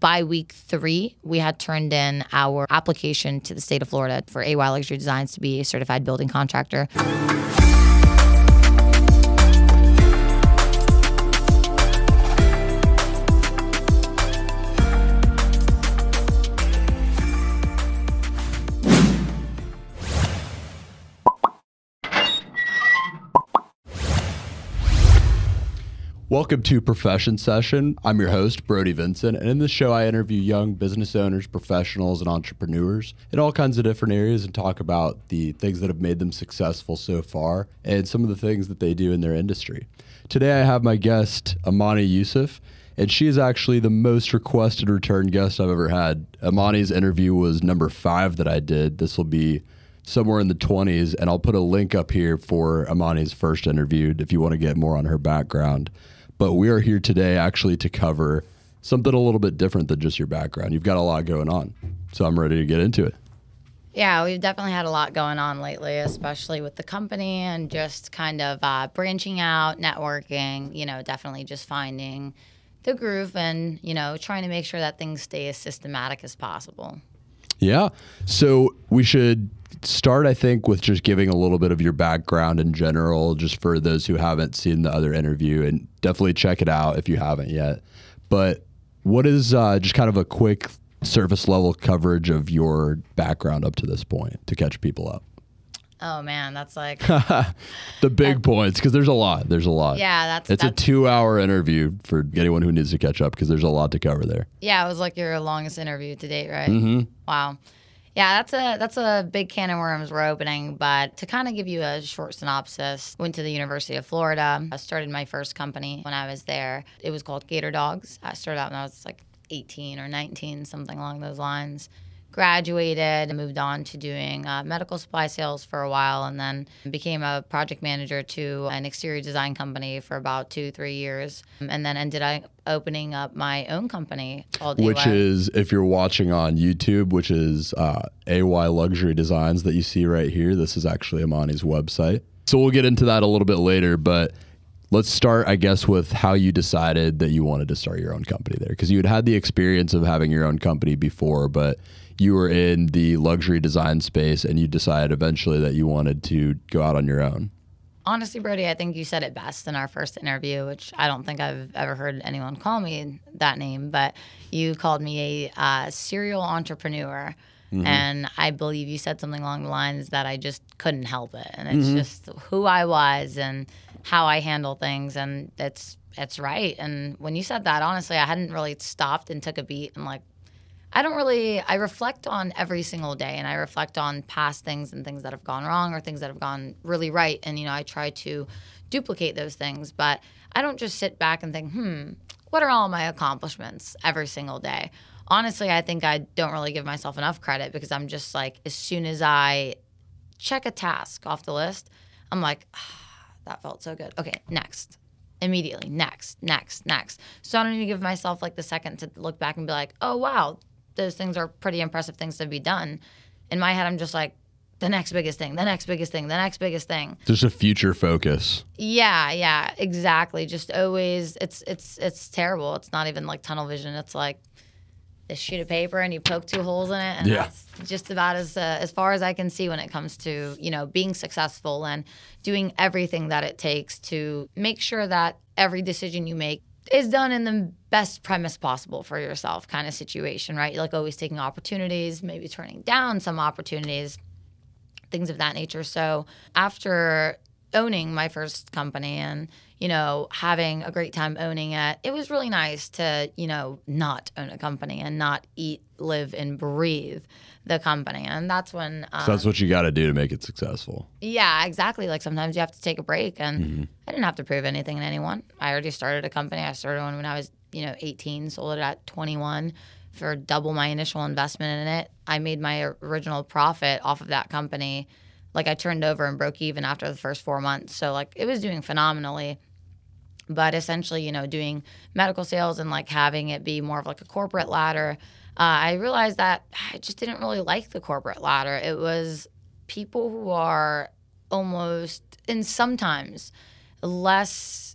by week three, we had turned in our application to the state of Florida for AY Luxury Designs to be a certified building contractor. Welcome to Profession Session. I'm your host, Brody Vinson, and in this show, I interview young business owners, professionals, and entrepreneurs in all kinds of different areas and talk about the things that have made them successful so far and some of the things that they do in their industry. Today, I have my guest, Amany Youssef, and she is actually the most requested return guest I've ever had. Amany's interview was number five that I did. This will be somewhere in the 20s, and I'll put a link up here for Amany's first interview if you want to get more on her background. But we are here today actually to cover something a little bit different than just your background. You've got a lot going on. So I'm ready to get into it. Yeah, we've definitely had a lot going on lately, especially with the company and just kind of uh, branching out, networking, you know, definitely just finding the groove and, you know, trying to make sure that things stay as systematic as possible. Yeah. So we should start, I think, with just giving a little bit of your background in general, just for those who haven't seen the other interview, and definitely check it out if you haven't yet. But what is uh, just kind of a quick surface level coverage of your background up to this point to catch people up? Oh man, that's like the big points because there's a lot. There's a lot. Yeah, that's it's that's, a two-hour interview for anyone who needs to catch up because there's a lot to cover there. Yeah, it was like your longest interview to date, right? Mm-hmm. Wow. Yeah, that's a that's a big can of worms we're opening. But to kind of give you a short synopsis, went to the University of Florida. I started my first company when I was there. It was called Gator Dogs. I started out when I was like 18 or 19, something along those lines graduated, and moved on to doing uh, medical supply sales for a while, and then became a project manager to an exterior design company for about two, three years, and then ended up opening up my own company called Which AY. is, if you're watching on YouTube, which is uh, AY Luxury Designs that you see right here. This is actually Amany's website. So we'll get into that a little bit later, but let's start, I guess, with how you decided that you wanted to start your own company there. Because you had had the experience of having your own company before, but you were in the luxury design space and you decided eventually that you wanted to go out on your own. Honestly, Brody, I think you said it best in our first interview, which I don't think I've ever heard anyone call me that name, but you called me a uh, serial entrepreneur. Mm-hmm. And I believe you said something along the lines that I just couldn't help it. And it's mm-hmm. just who I was and how I handle things. And it's, it's right. And when you said that, honestly, I hadn't really stopped and took a beat and like I don't really, I reflect on every single day and I reflect on past things and things that have gone wrong or things that have gone really right. And, you know, I try to duplicate those things, but I don't just sit back and think, hmm, what are all my accomplishments every single day? Honestly, I think I don't really give myself enough credit because I'm just like, as soon as I check a task off the list, I'm like, ah, that felt so good. Okay, next immediately next next next so i don't even give myself like the second to look back and be like oh wow those things are pretty impressive things to be done. In my head, I'm just like, the next biggest thing, the next biggest thing, the next biggest thing. Just a future focus. Yeah, yeah, exactly. Just always, it's it's it's terrible. It's not even like tunnel vision. It's like this sheet of paper and you poke two holes in it, and yeah. that's just about as uh, as far as I can see when it comes to you know being successful and doing everything that it takes to make sure that every decision you make is done in the best premise possible for yourself kind of situation, right? Like always taking opportunities, maybe turning down some opportunities, things of that nature. So after owning my first company and you know having a great time owning it it was really nice to you know not own a company and not eat live and breathe the company and that's when um, so that's what you got to do to make it successful yeah exactly like sometimes you have to take a break and mm-hmm. i didn't have to prove anything to anyone i already started a company i started one when i was you know 18 sold it at 21 for double my initial investment in it. I made my original profit off of that company. Like i turned over and broke even after the first four months. So like it was doing phenomenally. But essentially you know doing medical sales and like having it be more of like a corporate ladder uh, I realized that I just didn't really like the corporate ladder. It was people who are almost, and sometimes less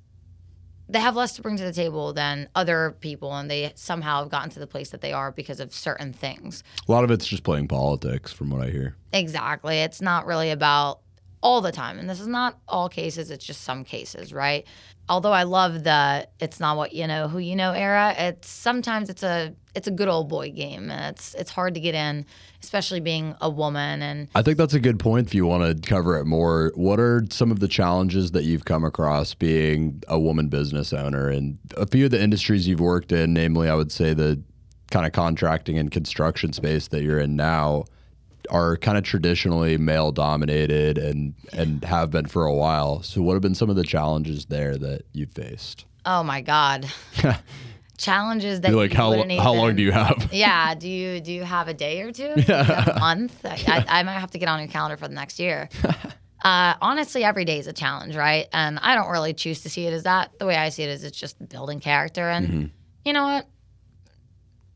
they have less to bring to the table than other people and they somehow have gotten to the place that they are because of certain things. A lot of it's just playing politics from what I hear. Exactly. It's not really about all the time. And this is not all cases, it's just some cases, right? Although I love the it's not what you know who you know era, it's sometimes it's a it's a good old boy game it's it's hard to get in, especially being a woman and I think that's a good point if you want to cover it more. What are some of the challenges that you've come across being a woman business owner and a few of the industries you've worked in, namely I would say the kind of contracting and construction space that you're in now are kind of traditionally male dominated and and have been for a while. So what have been some of the challenges there that you've faced? Oh my god. Challenges that You're like you how how long do you have? Yeah, do you do you have a day or two? You a month? I, I might have to get on your calendar for the next year. Uh, honestly, every day is a challenge, right? And I don't really choose to see it as that. The way I see it is, it's just building character, and you know what?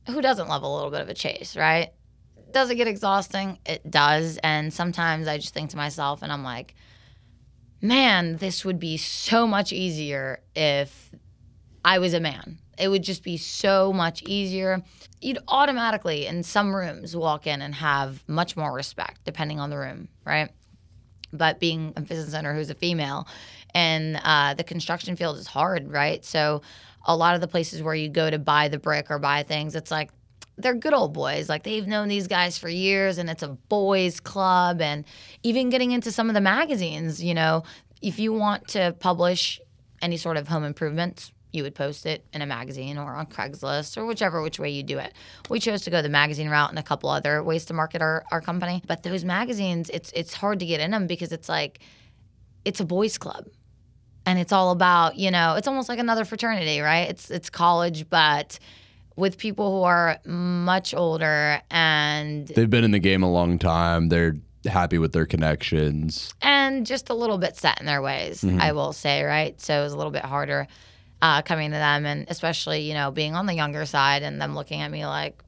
Who doesn't love a little bit of a chase, right? Does it get exhausting? It does, and sometimes I just think to myself, and I'm like, man, this would be so much easier if I was a man. It would just be so much easier. You'd automatically, in some rooms, walk in and have much more respect, depending on the room, right? But being a business owner who's a female and uh, the construction field is hard, right? So a lot of the places where you go to buy the brick or buy things, it's like they're good old boys. Like they've known these guys for years and it's a boys club. And even getting into some of the magazines, you know, if you want to publish any sort of home improvements, you would post it in a magazine or on Craigslist or whichever which way you do it. We chose to go the magazine route and a couple other ways to market our, our company. But those magazines, it's it's hard to get in them because it's like it's a boys club. And it's all about, you know, it's almost like another fraternity, right? It's it's college, but with people who are much older and They've been in the game a long time. They're happy with their connections. and just a little bit set in their ways, I will say, right? So it was a little bit harder uh, coming to them, and especially you know being on the younger side and them looking at me like,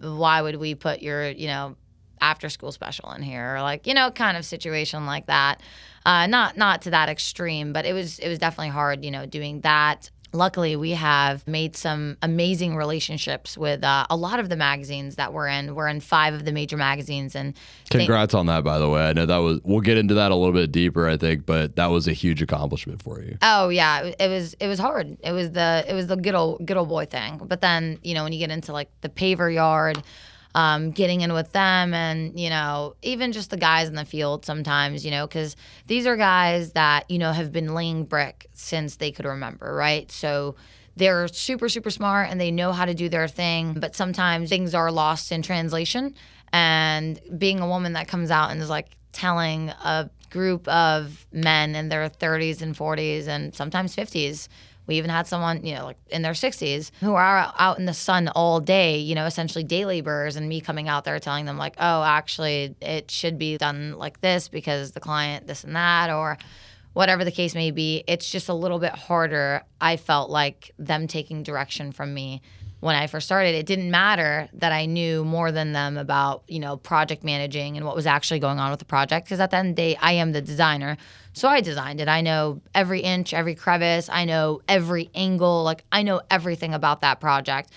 why would we put your you know after school special in here or like you know kind of situation like that. Uh, not not to that extreme, but it was it was definitely hard, you know, doing that. Luckily, we have made some amazing relationships with uh, a lot of the magazines that we're in. We're in five of the major magazines, and Congrats on that, by the way. I know that was. We'll get into that a little bit deeper, I think, but that was a huge accomplishment for you. Oh yeah, it- it was it was hard. It was the it was the good old good old boy thing. But then you know when you get into like the paver yard, um, getting in with them, and you know even just the guys in the field sometimes, you know, because these are guys that you know have been laying brick since they could remember, right? So they're super super smart and they know how to do their thing. But sometimes things are lost in translation, and being a woman that comes out and is like telling a group of men in their 30s and 40s and sometimes 50s. We even had someone, you know, like in their 60s who are out in the sun all day, you know, essentially day laborers, and me coming out there telling them, like, oh, actually, it should be done like this because the client, this and that, or whatever the case may be. It's just a little bit harder. I felt like them taking direction from me when I first started, it didn't matter that I knew more than them about, you know, project managing and what was actually going on with the project. Because at the end of the day, I am the designer. So I designed it. I know every inch, every crevice. I know every angle. Like, I know everything about that project.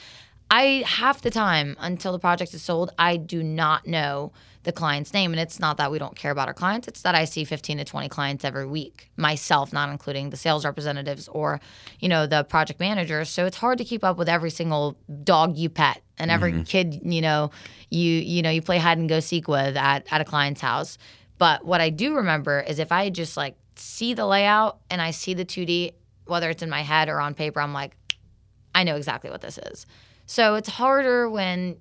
I, half the time until the project is sold, I do not know the client's name. And it's not that we don't care about our clients, it's that I see 15 to 20 clients every week, myself, not including the sales representatives or, you know, the project managers. So it's hard to keep up with every single dog you pet and every mm-hmm. kid, you know, you you know, you play hide and go seek with at, at a client's house. But what I do remember is if I just like see the layout and I see the 2D, whether it's in my head or on paper, I'm like, I know exactly what this is. So it's harder when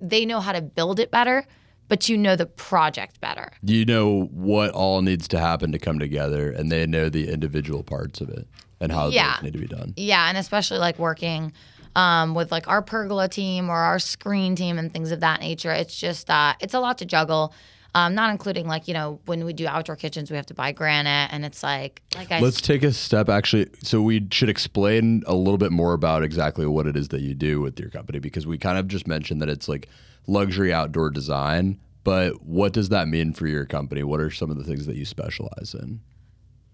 they know how to build it better, but you know the project better. You know what all needs to happen to come together, and they know the individual parts of it and how Yeah. those need to be done. Yeah, and especially like working um, with like our pergola team or our screen team and things of that nature. It's just uh, it's a lot to juggle. Um, not including like you know when we do outdoor kitchens, we have to buy granite, and it's like like I Let's take a step actually. So we should explain a little bit more about exactly what it is that you do with your company because we kind of just mentioned that it's like luxury outdoor design, but what does that mean for your company? What are some of the things that you specialize in?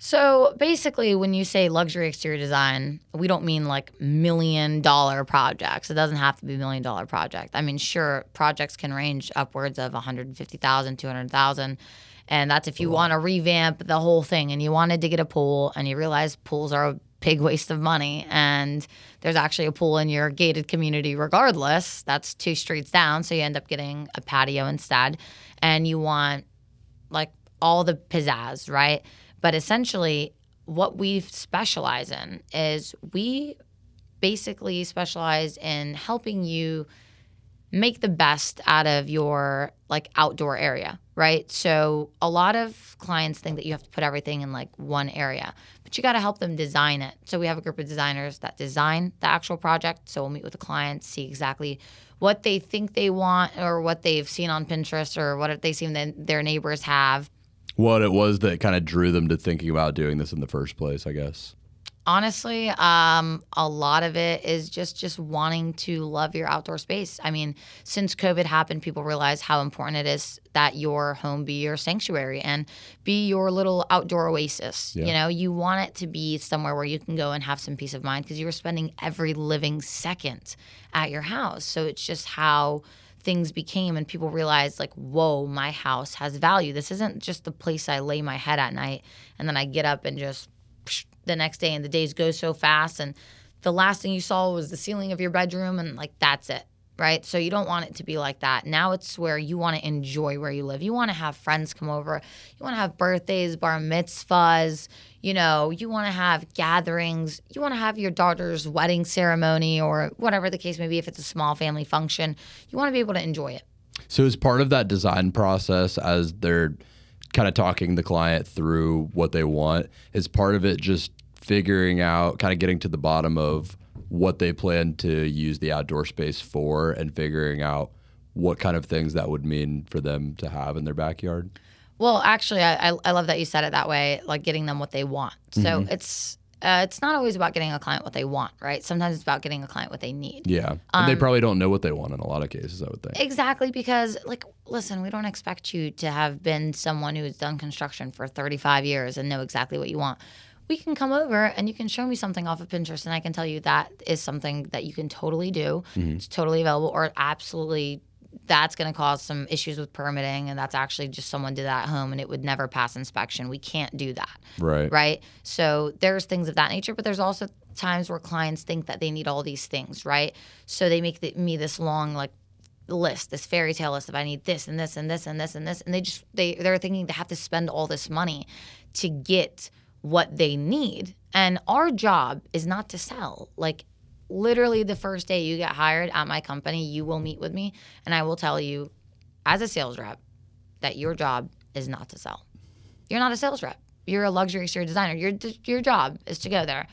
So basically, when you say luxury exterior design, we don't mean like million dollar projects. It doesn't have to be a million dollar project. I mean, sure, projects can range upwards of 150,000, 200,000. And that's if you want to revamp the whole thing and you wanted to get a pool and you realize pools are a big waste of money and there's actually a pool in your gated community regardless. That's two streets down. So you end up getting a patio instead. And you want like all the pizzazz, right? But essentially, what we specialize in is we basically specialize in helping you make the best out of your like outdoor area, right? So a lot of clients think that you have to put everything in like one area, but you got to help them design it. So we have a group of designers that design the actual project. So we'll meet with the client, see exactly what they think they want or what they've seen on Pinterest or what they seen that their neighbors have what it was that kind of drew them to thinking about doing this in the first place, I guess. Honestly, um, a lot of it is just just wanting to love your outdoor space. I mean, since COVID happened, people realize how important it is that your home be your sanctuary and be your little outdoor oasis. Yeah. You know, you want it to be somewhere where you can go and have some peace of mind because you were spending every living second at your house. So it's just how things became and people realized like whoa my house has value this isn't just the place i lay my head at night and then i get up and just psh, the next day and the days go so fast and the last thing you saw was the ceiling of your bedroom and like that's it right? So you don't want it to be like that. Now it's where you want to enjoy where you live. You want to have friends come over. You want to have birthdays, bar mitzvahs. You know, you want to have gatherings. You want to have your daughter's wedding ceremony or whatever the case may be. If it's a small family function, you want to be able to enjoy it. So, as part of that design process, as they're kind of talking the client through what they want, is part of it just figuring out, kind of getting to the bottom of what they plan to use the outdoor space for and figuring out what kind of things that would mean for them to have in their backyard? Well, actually, I, I love that you said it that way, like getting them what they want. So mm-hmm. it's uh, it's not always about getting a client what they want, right? Sometimes it's about getting a client what they need. Yeah. And um, they probably don't know what they want in a lot of cases, I would think. Exactly. Because, like, listen, we don't expect you to have been someone who's done construction for 35 years and know exactly what you want we can come over and you can show me something off of Pinterest, and I can tell you that is something that you can totally do. Mm-hmm. It's totally available, or absolutely that's going to cause some issues with permitting and that's actually just someone did that at home and it would never pass inspection. We can't do that. Right. Right? So there's things of that nature but there's also times where clients think that they need all these things right? So they make the, me this long like list this fairy tale list of i need this and this and this and this and this and they just they they're thinking they have to spend all this money to get what they need. And our job is not to sell. Like literally the first day you get hired at my company, you will meet with me and I will tell you as a sales rep that your job is not to sell. You're not a sales rep. You're a luxury exterior designer. Your your job is to go there,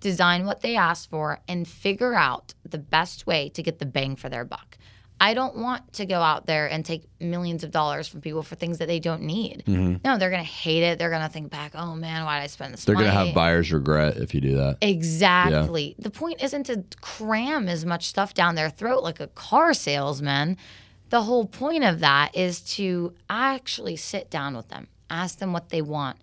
design what they ask for and figure out the best way to get the bang for their buck. I don't want to go out there and take millions of dollars from people for things that they don't need. Mm-hmm. No, they're going to hate it. They're going to think back, oh man, why did I spend this money? They're going to have buyer's regret if you do that. Exactly. Yeah. The point isn't to cram as much stuff down their throat like a car salesman. The whole point of that is to actually sit down with them, ask them what they want,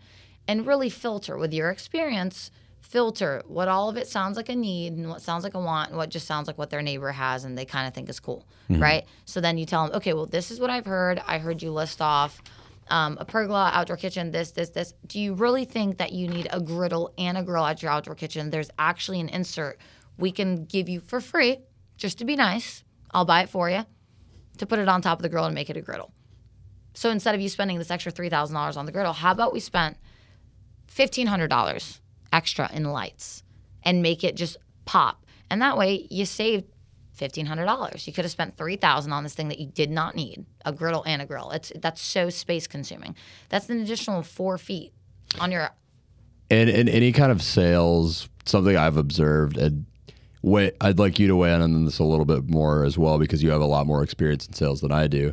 and really filter with your experience – filter what all of it sounds like a need and what sounds like a want and what just sounds like what their neighbor has and they kind of think is cool, mm-hmm. right? So then you tell them, okay, well, this is what I've heard. I heard you list off um, a pergola, outdoor kitchen, this, this, this. Do you really think that you need a griddle and a grill at your outdoor kitchen? There's actually an insert we can give you for free, just to be nice. I'll buy it for you to put it on top of the grill and make it a griddle. So instead of you spending this extra $3,000 on the griddle, how about we spent $1,500 extra in lights and make it just pop. And that way you saved $1500 you could have spent 3000 on this thing that you did not need a griddle and a grill. It's that's so space consuming. That's an additional four feet on your and in any kind of sales something i've observed and wait i'd like you to weigh in on this a little bit more as well because you have a lot more experience in sales than i do.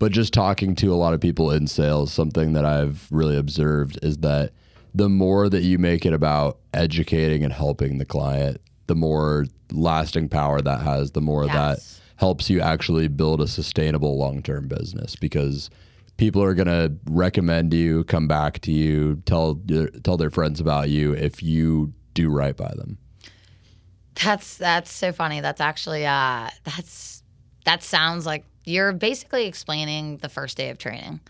But just talking to a lot of people in sales something that i've really observed is that the more that you make it about educating and helping the client, the more lasting power that has, the more yes. that helps you actually build a sustainable long term business because people are going to recommend you, come back to you, tell tell their friends about you if you do right by them. That's that's so funny. That's actually uh that's that sounds like you're basically explaining the first day of training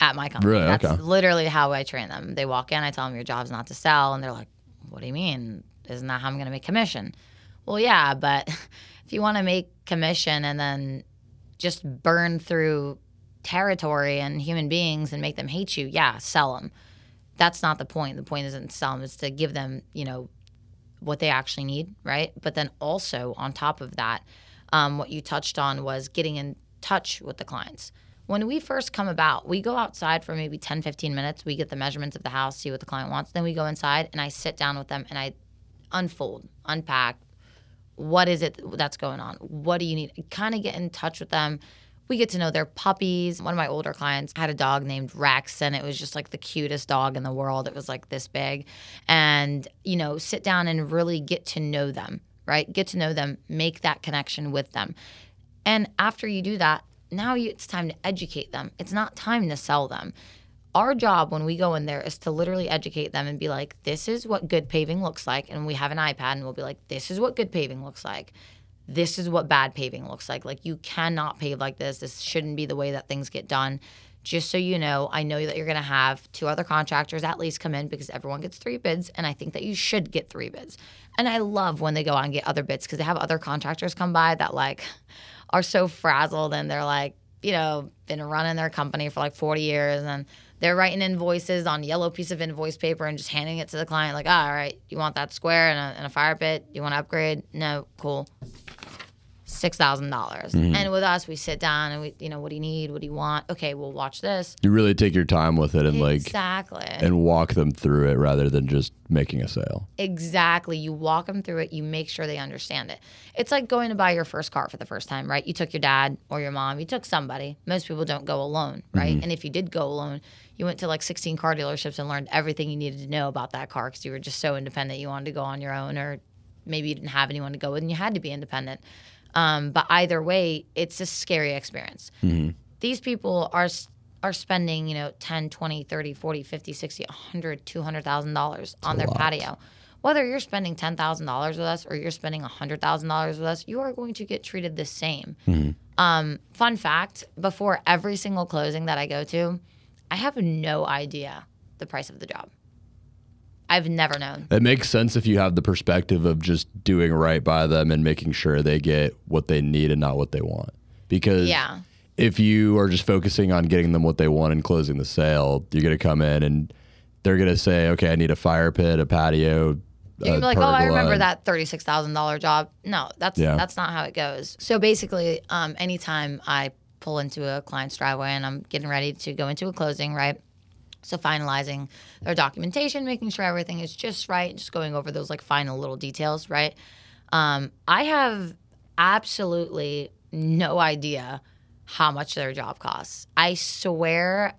at my company. Really? That's Okay. literally how I train them. They walk in, I tell them your job's not to sell, and they're like, "What do you mean? Isn't that how I'm going to make commission?" Well, yeah, but if you want to make commission and then just burn through territory and human beings and make them hate you, yeah, sell them. That's not the point. The point isn't to sell them; it's to give them, you know, what they actually need, right? But then also on top of that, um, what you touched on was getting in touch with the clients. When we first come about, we go outside for maybe 10, 15 minutes. We get the measurements of the house, see what the client wants. Then we go inside and I sit down with them and I unfold, unpack what is it that's going on? What do you need? Kind of get in touch with them. We get to know their puppies. One of my older clients had a dog named Rex, and it was just like the cutest dog in the world. It was like this big. And, you know, sit down and really get to know them, right? Get to know them, make that connection with them. And after you do that, now it's time to educate them. It's not time to sell them. Our job when we go in there is to literally educate them and be like, this is what good paving looks like. And we have an iPad and we'll be like, this is what good paving looks like. This is what bad paving looks like. Like, you cannot pave like this. This shouldn't be the way that things get done. Just so you know, I know that you're going to have two other contractors at least come in because everyone gets three bids. And I think that you should get three bids. And I love when they go out and get other bids because they have other contractors come by that, like, are so frazzled and they're like, you know, been running their company for like 40 years and they're writing invoices on yellow piece of invoice paper and just handing it to the client like, ah, all right, you want that square and a, and a fire pit? You want to upgrade? No, cool. Six thousand dollars. Mm-hmm. And with us, we sit down and we, you know, what do you need? What do you want? Okay, we'll watch this. You really take your time with it and like exactly. and walk them through it rather than just making a sale. Exactly. You walk them through it. You make sure they understand it. It's like going to buy your first car for the first time, right? You took your dad or your mom. You took somebody. Most people don't go alone, right? Mm-hmm. And if you did go alone, you went to like 16 car dealerships and learned everything you needed to know about that car because you were just so independent. You wanted to go on your own, or maybe you didn't have anyone to go with and you had to be independent. Um, but either way, it's a scary experience. These people are are spending, you know, 10, 20, 30, 40, 50, 60, 100, 200,000 dollars on their lot. patio. Whether you're spending $10,000 with us or you're spending $100,000 with us, you are going to get treated the same. Um, fun fact, before every single closing that I go to, I have no idea the price of the job. I've never known. It makes sense if you have the perspective of just doing right by them and making sure they get what they need and not what they want. Because Yeah. if you are just focusing on getting them what they want and closing the sale, you're going to come in and they're going to say, okay, I need a fire pit, a patio. You're gonna a be like, oh, I remember that thirty-six thousand dollar job. No, that's Yeah. that's not how it goes. So basically, um, anytime I pull into a client's driveway and I'm getting ready to go into a closing, right? So finalizing their documentation, making sure everything is just right, just going over those like final little details, right? Um, I have absolutely no idea how much their job costs. I swear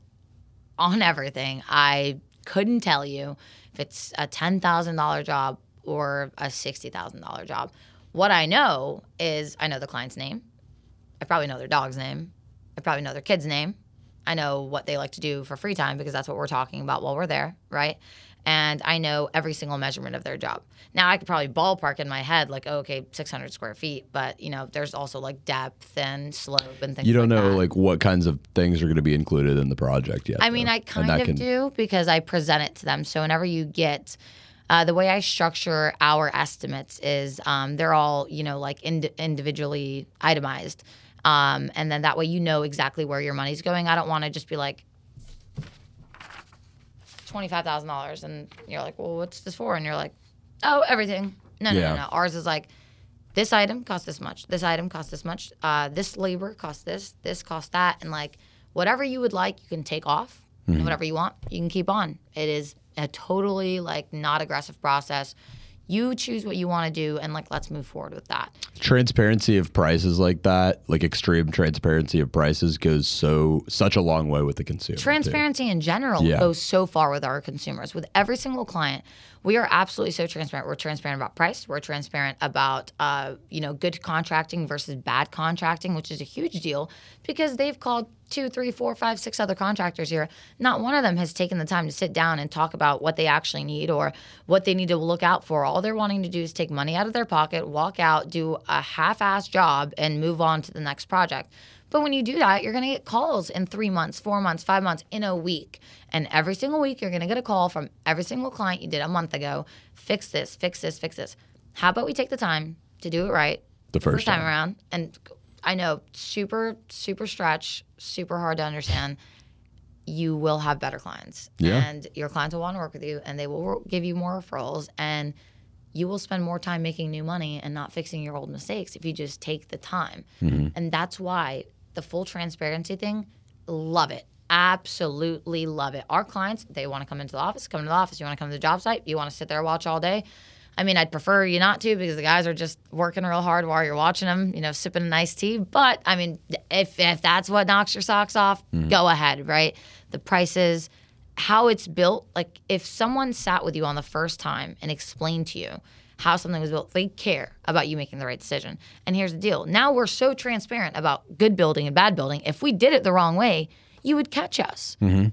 on everything. I couldn't tell you if it's a $10,000 job or a $60,000 job. What I know is I know the client's name. I probably know their dog's name. I probably know their kid's name. I know what they like to do for free time because that's what we're talking about while we're there, right? And I know every single measurement of their job. Now I could probably ballpark in my head like, oh, okay, 600 square feet, but you know, there's also like depth and slope and things. You don't like know that. like what kinds of things are going to be included in the project yet. I mean. I kind of can- do because I present it to them. So whenever you get uh, the way I structure our estimates is um, they're all you know like ind- individually itemized, um, and then that way you know exactly where your money's going. I don't want to just be like twenty five thousand dollars, and you're like, well, what's this for? And you're like, oh, everything. No, no, Yeah. no, no. Ours is like. This item costs this much. This item costs this much. Uh, this labor costs this. This costs that. And like whatever you would like, you can take off. And whatever you want, you can keep on. It is a totally like not aggressive process. You choose what you want to do, and like let's move forward with that. transparency of prices like that, like extreme transparency of prices, goes so such a long way with the consumer. too. Transparency in general Yeah. goes so far with our consumers. With every single client, we are absolutely so transparent. We're transparent about price. We're transparent about uh, you know good contracting versus bad contracting, which is a huge deal because they've called two, three, four, five, six other contractors here. Not one of them has taken the time to sit down and talk about what they actually need or what they need to look out for. All they're wanting to do is take money out of their pocket, walk out, do a half-ass job, and move on to the next project. But when you do that, you're going to get calls in three months, four months, five months, in a week. And every single week, you're going to get a call from every single client you did a month ago. Fix this, fix this, fix this. How about we take the time to do it right The first time time. around? And I know, super, super stretch, super hard to understand. You will have better clients. Yeah. And your clients will want to work with you and they will give you more referrals. And you will spend more time making new money and not fixing your old mistakes if you just take the time. Mm-hmm. And that's why the full transparency thing, love it. Absolutely love it. Our clients, they want to come into the office, come to the office. You want to come to the job site, you want to sit there and watch all day. I mean, I'd prefer you not to because the guys are just working real hard while you're watching them, you know, sipping a nice tea. But I mean, if if that's what knocks your socks off, mm-hmm. go ahead, right? The prices, how it's built, like if someone sat with you on the first time and explained to you how something was built, they care about you making the right decision. And here's the deal. Now we're so transparent about good building and bad building. If we did it the wrong way, you would catch us. Mm-hmm.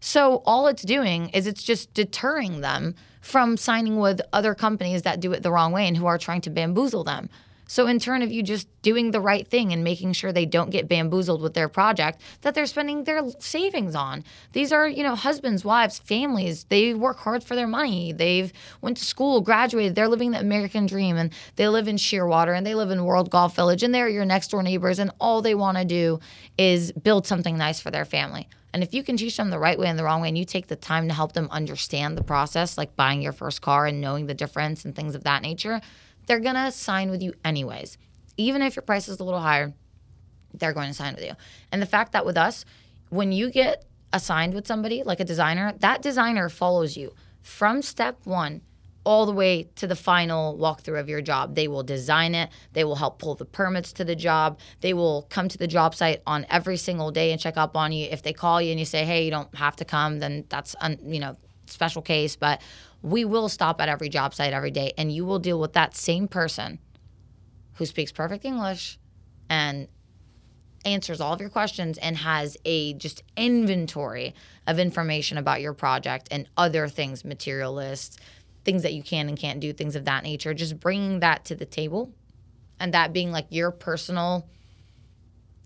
So all it's doing is it's just deterring them from signing with other companies that do it the wrong way and who are trying to bamboozle them. So in turn of you just doing the right thing and making sure they don't get bamboozled with their project that they're spending their savings on. These are, you know, husbands, wives, families. They work hard for their money. They've went to school, graduated. They're living the American dream and they live in Shearwater and they live in World Golf Village and they're your next door neighbors and all they want to do is build something nice for their family. And if you can teach them the right way and the wrong way, and you take the time to help them understand the process, like buying your first car and knowing the difference and things of that nature, they're going to sign with you anyways. Even if your price is a little higher, they're going to sign with you. And the fact that with us, when you get assigned with somebody like a designer, that designer follows you from step one all the way to the final walkthrough of your job. They will design it, they will help pull the permits to the job, they will come to the job site on every single day and check up on you. If they call you and you say, hey, you don't have to come, then that's, un, you know, special case. But we will stop at every job site every day and you will deal with that same person who speaks perfect English and answers all of your questions and has a just inventory of information about your project and other things, material lists, things that you can and can't do, things of that nature. Just bringing that to the table and that being like your personal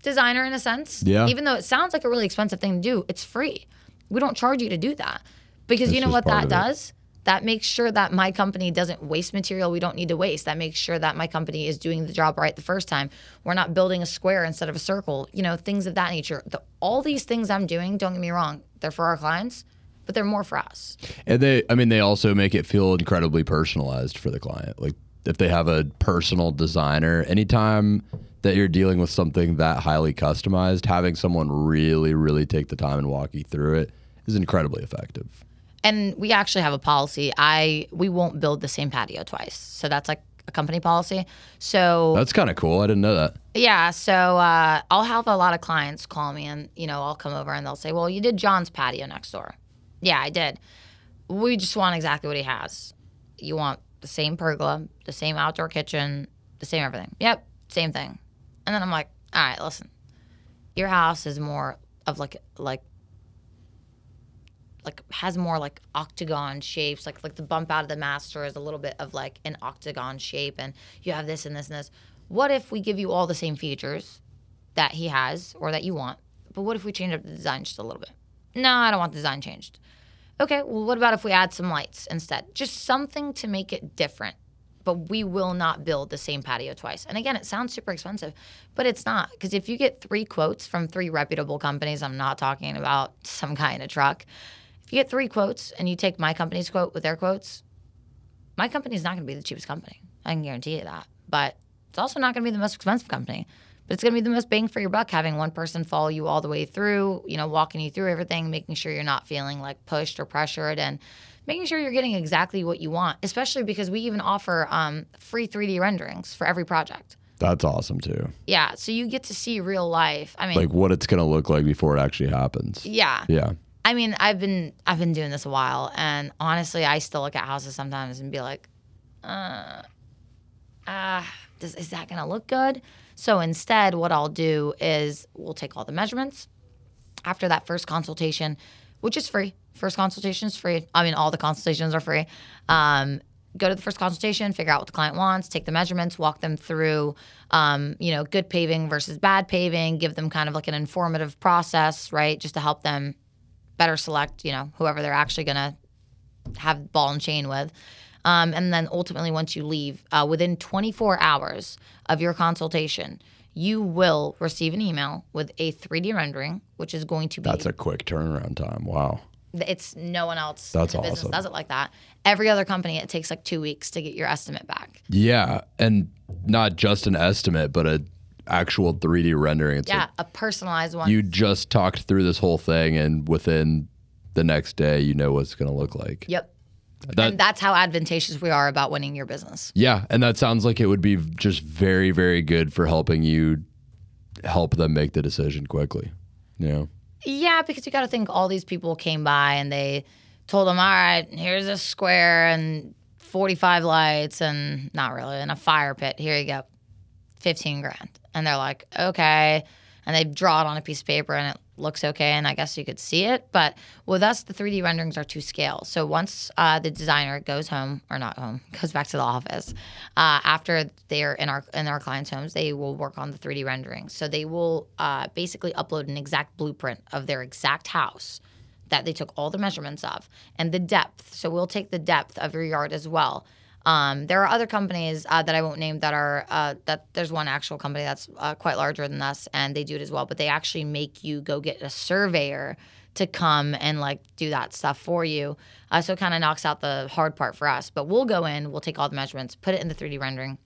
designer in a sense. Yeah. Even though it sounds like a really expensive thing to do, it's free. We don't charge you to do that because you know what that does? That makes sure that my company doesn't waste material we don't need to waste. That makes sure that my company is doing the job right the first time. We're not building a square instead of a circle, you know, things of that nature. The, all these things I'm doing, don't get me wrong, they're for our clients, but they're more for us. And they, I mean, they also make it feel incredibly personalized for the client. Like if they have a personal designer, anytime that you're dealing with something that highly customized, having someone really, really take the time and walk you through it is incredibly effective. and we actually have a policy. I we won't build the same patio twice. So that's like a company policy. So That's kind of cool. I didn't know that. yeah, so uh, I'll have a lot of clients call me, and you know I'll come over and they'll say, "Well, you did John's patio next door." Yeah, I did. We just want exactly what he has. You want the same pergola, the same outdoor kitchen, the same everything. Yep, same thing. And then I'm like, all right, listen, your house is more of like like like has more like octagon shapes like like the bump out of the master is a little bit of like an octagon shape and you have this and this and this what if we give you all the same features that he has or that you want but what if we change up the design just a little bit no i don't want the design changed okay well what about if we add some lights instead just something to make it different but we will not build the same patio twice. And again, it sounds super expensive, but it's not. Because if you get three quotes from three reputable companies, I'm not talking about some guy in a truck. If you get three quotes and you take my company's quote with their quotes, my company's not going to be the cheapest company. I can guarantee you that. But it's also not going to be the most expensive company. But it's going to be the most bang for your buck having one person follow you all the way through, you know, walking you through everything, making sure you're not feeling like pushed or pressured and making sure you're getting exactly what you want, especially because we even offer um, free 3D renderings for every project. That's awesome too. Yeah, so you get to see real life. I mean, Like what it's going to look like before it actually happens. yeah. Yeah. I mean, I've been I've been doing this a while, and honestly, I still look at houses sometimes and be like, uh, ah, does, is that gonna look good? So instead, what I'll do is we'll take all the measurements after that first consultation, which is free. First consultation is free. I mean, all the consultations are free. Um, go to the first consultation, figure out what the client wants, take the measurements, walk them through, um, you know, good paving versus bad paving, give them kind of like an informative process, right, just to help them better select, you know, whoever they're actually going to have ball and chain with. Um, and then ultimately, once you leave, uh, within 24 hours of your consultation, you will receive an email with a 3D rendering, which is going to be That's a quick turnaround time. Wow. it's no one else That's in the business awesome. does it like that. Every other company, it takes like two weeks to get your estimate back. Yeah, and not just an estimate, but a actual 3D rendering. It's Yeah, like a personalized one. you just talked through this whole thing, and within the next day, you know what it's going to look like. yep. That- and that's how advantageous we are about winning your business. Yeah, and that sounds like it would be just very, very good for helping you help them make the decision quickly. Yeah. Yeah, because you got to think all these people came by and they told them, all right, here's a square and 45 lights and not really, and a fire pit. Here you go, 15 grand. And they're like, okay. And they draw it on a piece of paper and it looks okay. And I guess you could see it. But with us, the 3D renderings are to scale. So once uh, the designer goes home, or not home, goes back to the office, uh, after they're in our in our clients' homes, they will work on the 3D rendering. So they will uh, basically upload an exact blueprint of their exact house that they took all the measurements of and the depth. So we'll take the depth of your yard as well. Um, there are other companies uh, that I won't name that are uh, that there's one actual company that's uh, quite larger than us and they do it as well. But they actually make you go get a surveyor to come and like do that stuff for you. Uh, so it kind of knocks out the hard part for us. But we'll go in, we'll take all the measurements, put it in the 3D rendering.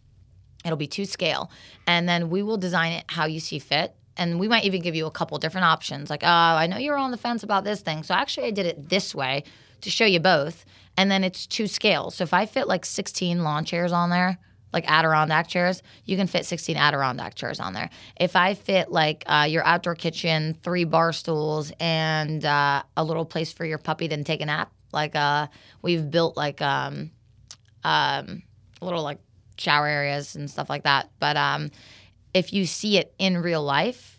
It'll be to scale. And then we will design it how you see fit. And we might even give you a couple different options. Like, oh, I know you're on the fence about this thing. So actually, I did it this way to show you both. And then it's two scales. So if I fit like 16 lawn chairs on there, like Adirondack chairs, you can fit 16 Adirondack chairs on there. If I fit like uh, your outdoor kitchen, three bar stools, and uh, a little place for your puppy to take a nap, like uh, we've built like um, um, little like shower areas and stuff like that. But um, if you see it in real life,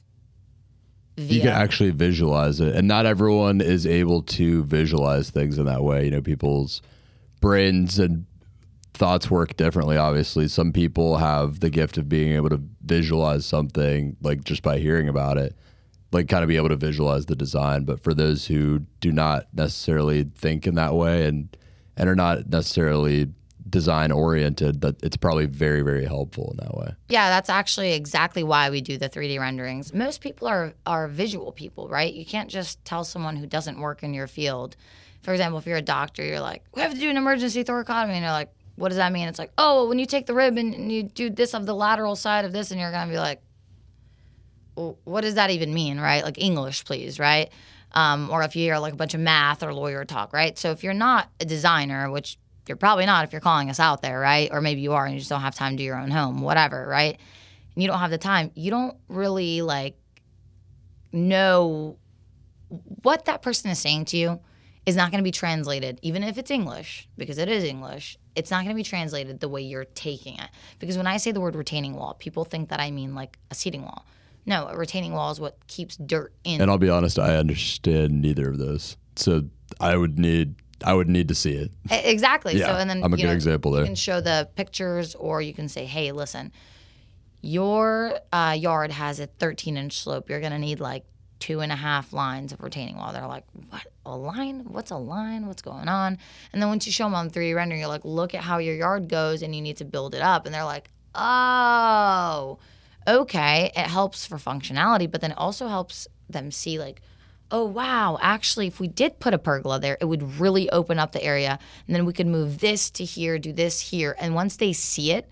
You can actually visualize it, and not everyone is able to visualize things in that way. You know, people's brains and thoughts work differently. Obviously, some people have the gift of being able to visualize something like just by hearing about it, like kind of be able to visualize the design. But for those who do not necessarily think in that way and and are not necessarily design oriented, that it's probably very very helpful in that way. Yeah, that's actually exactly why we do the 3D renderings. Most people are are visual people, right? You can't just tell someone who doesn't work in your field. For example, if you're a doctor, you're like, "We have to do an emergency thoracotomy," and you're like, "What does that mean?" It's like, "Oh, when you take the rib and, you do this of the lateral side of this," and you're gonna be like, "What does that even mean?" Right? Like English, please, right? Um, or if you hear like a bunch of math or lawyer talk, right? So if you're not a designer, which you're probably not if you're calling us out there, right? Or maybe you are and you just don't have time to do your own home, whatever, right? And you don't have the time, you don't really like know what that person is saying to you is not going to be translated, even if it's English, because it is English. It's not going to be translated the way you're taking it. Because when I say the word retaining wall, people think that I mean like a seating wall. No, a retaining wall is what keeps dirt in. And I'll be honest, I understand neither of those. So I would need I would need to see it. Exactly. Yeah, so and then I'm a you good know, example there. You can show the pictures, or you can say, "Hey, listen, your uh, yard has a 13 inch slope. You're gonna need like two and a half lines of retaining wall." They're like, "What? A line? What's a line? What's going on?" And then once you show them on 3D rendering, you're like, "Look at how your yard goes, and you need to build it up." And they're like, "Oh, okay." It helps for functionality, but then it also helps them see like oh wow actually if we did put a pergola there it would really open up the area. And then we could move this to here do this here. And once they see it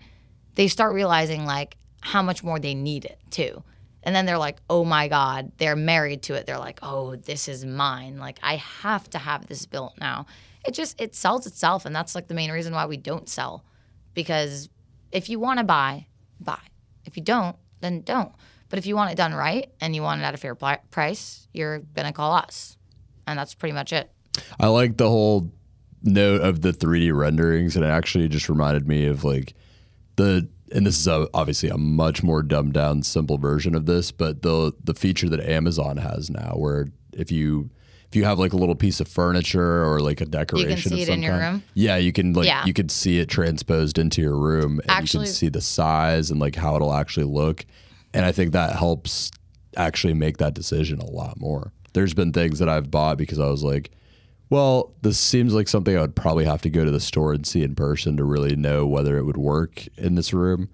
they start realizing like how much more they need it too. And then they're like oh my god they're married to it. They're like oh this is mine. Like i have to have this built now. It just it sells itself and that's like the main reason why we don't sell. Because if you want to buy buy. If you don't then don't but if you want it done right and you want it at a fair price, you're gonna call us. and that's pretty much it. I like the whole note of the 3D renderings, and it actually just reminded me of like the and this is a, obviously a much more dumbed down, simple version of this, but the the feature that Amazon has now, where if you if you have like a little piece of furniture or like a decoration, you can see it in your kind, room? Yeah, you can like Yeah. you could see it transposed into your room, and Actually- you can see the size and like how it'll actually look. And I think that helps actually make that decision a lot more. There's been things that I've bought because I was like, well, this seems like something I would probably have to go to the store and see in person to really know whether it would work in this room.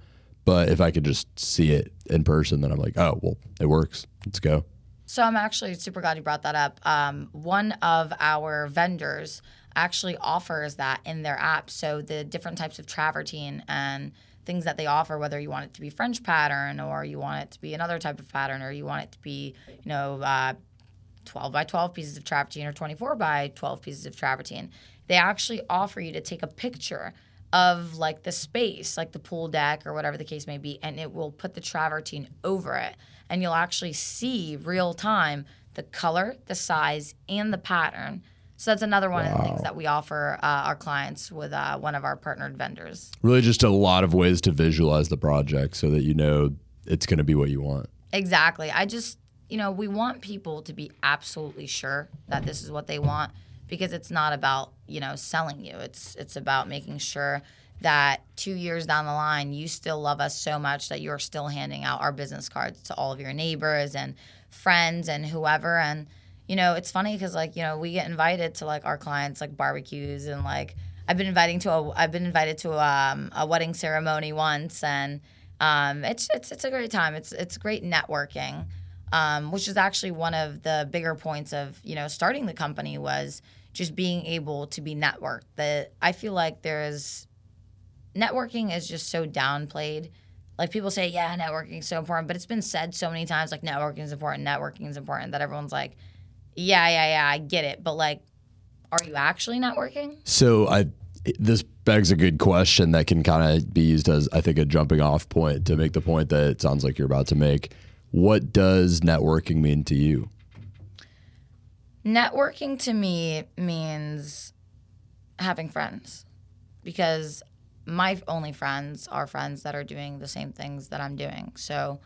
But if I could just see it in person, then I'm like, oh, well, it works. Let's go. So I'm actually super glad you brought that up. Um, one of our vendors actually offers that in their app. So the different types of travertine and things that they offer, whether you want it to be French pattern or you want it to be another type of pattern or you want it to be, you know, uh, 12 by 12 pieces of travertine or 24 by 12 pieces of travertine. They actually offer you to take a picture of like the space, like the pool deck or whatever the case may be, and it will put the travertine over it. And you'll actually see real time the color, the size, and the pattern. So that's another one of the things that we offer uh, our clients with uh, one of our partnered vendors. Really, just a lot of ways to visualize the project so that you know it's going to be what you want. Exactly. I just, you know, we want people to be absolutely sure that this is what they want because it's not about, you know, selling you. It's it's about making sure that 2 years down the line you still love us so much that you're still handing out our business cards to all of your neighbors and friends and whoever and you know, it's funny cuz like, you know, we get invited to like our clients like barbecues and like I've been inviting to a I've been invited to um, a wedding ceremony once and um, it's it's it's a great time. It's it's great networking, um, which is actually one of the bigger points of you know starting the company was just being able to be networked. That I feel like there's networking is just so downplayed. Like people say, yeah, networking is so important, but it's been said so many times like networking is important, networking is important that everyone's like, yeah, yeah, yeah, I get it, but like, are you actually networking? So I this begs a good question that can kind of be used as I think a jumping off point to make the point that it sounds like you're about to make. What does networking mean to you? Networking to me means having friends because my only friends are friends that are doing the same things that I'm doing. So,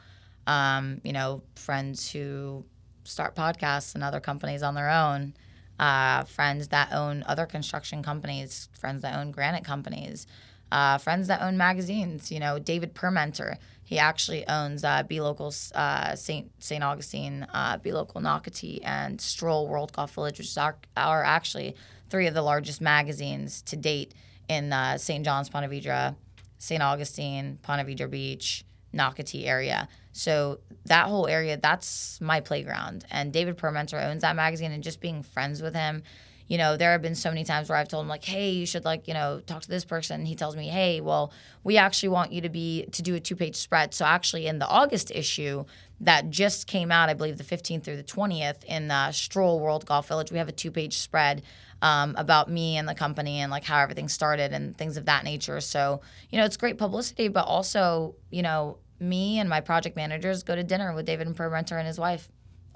um, you know, friends who start podcasts and other companies on their own, uh, friends that own other construction companies, friends that own granite companies, uh, friends that own magazines. You know, David Permenter, he actually owns uh, Be Local uh, St. St. Augustine, uh, Be Local Nocatee, and Stroll World Golf Village, which are, are actually three of the largest magazines to date in uh, St. John's, Ponte Vedra, St. Augustine, Ponte Vedra Beach, Nocatee area. So that whole area, that's my playground. And David Permenter owns that magazine, and just being friends with him, you know, there have been so many times where I've told him like, "Hey, you should like, you know, talk to this person." He tells me, "Hey, well, we actually want you to be to do a two-page spread." So actually, in the August issue that just came out, I believe the 15th through the 20th in uh, Stroll World Golf Village, we have a two-page spread um, about me and the company and like how everything started and things of that nature. So you know, it's great publicity, but also, you know, me and my project managers go to dinner with David and Permenter and his wife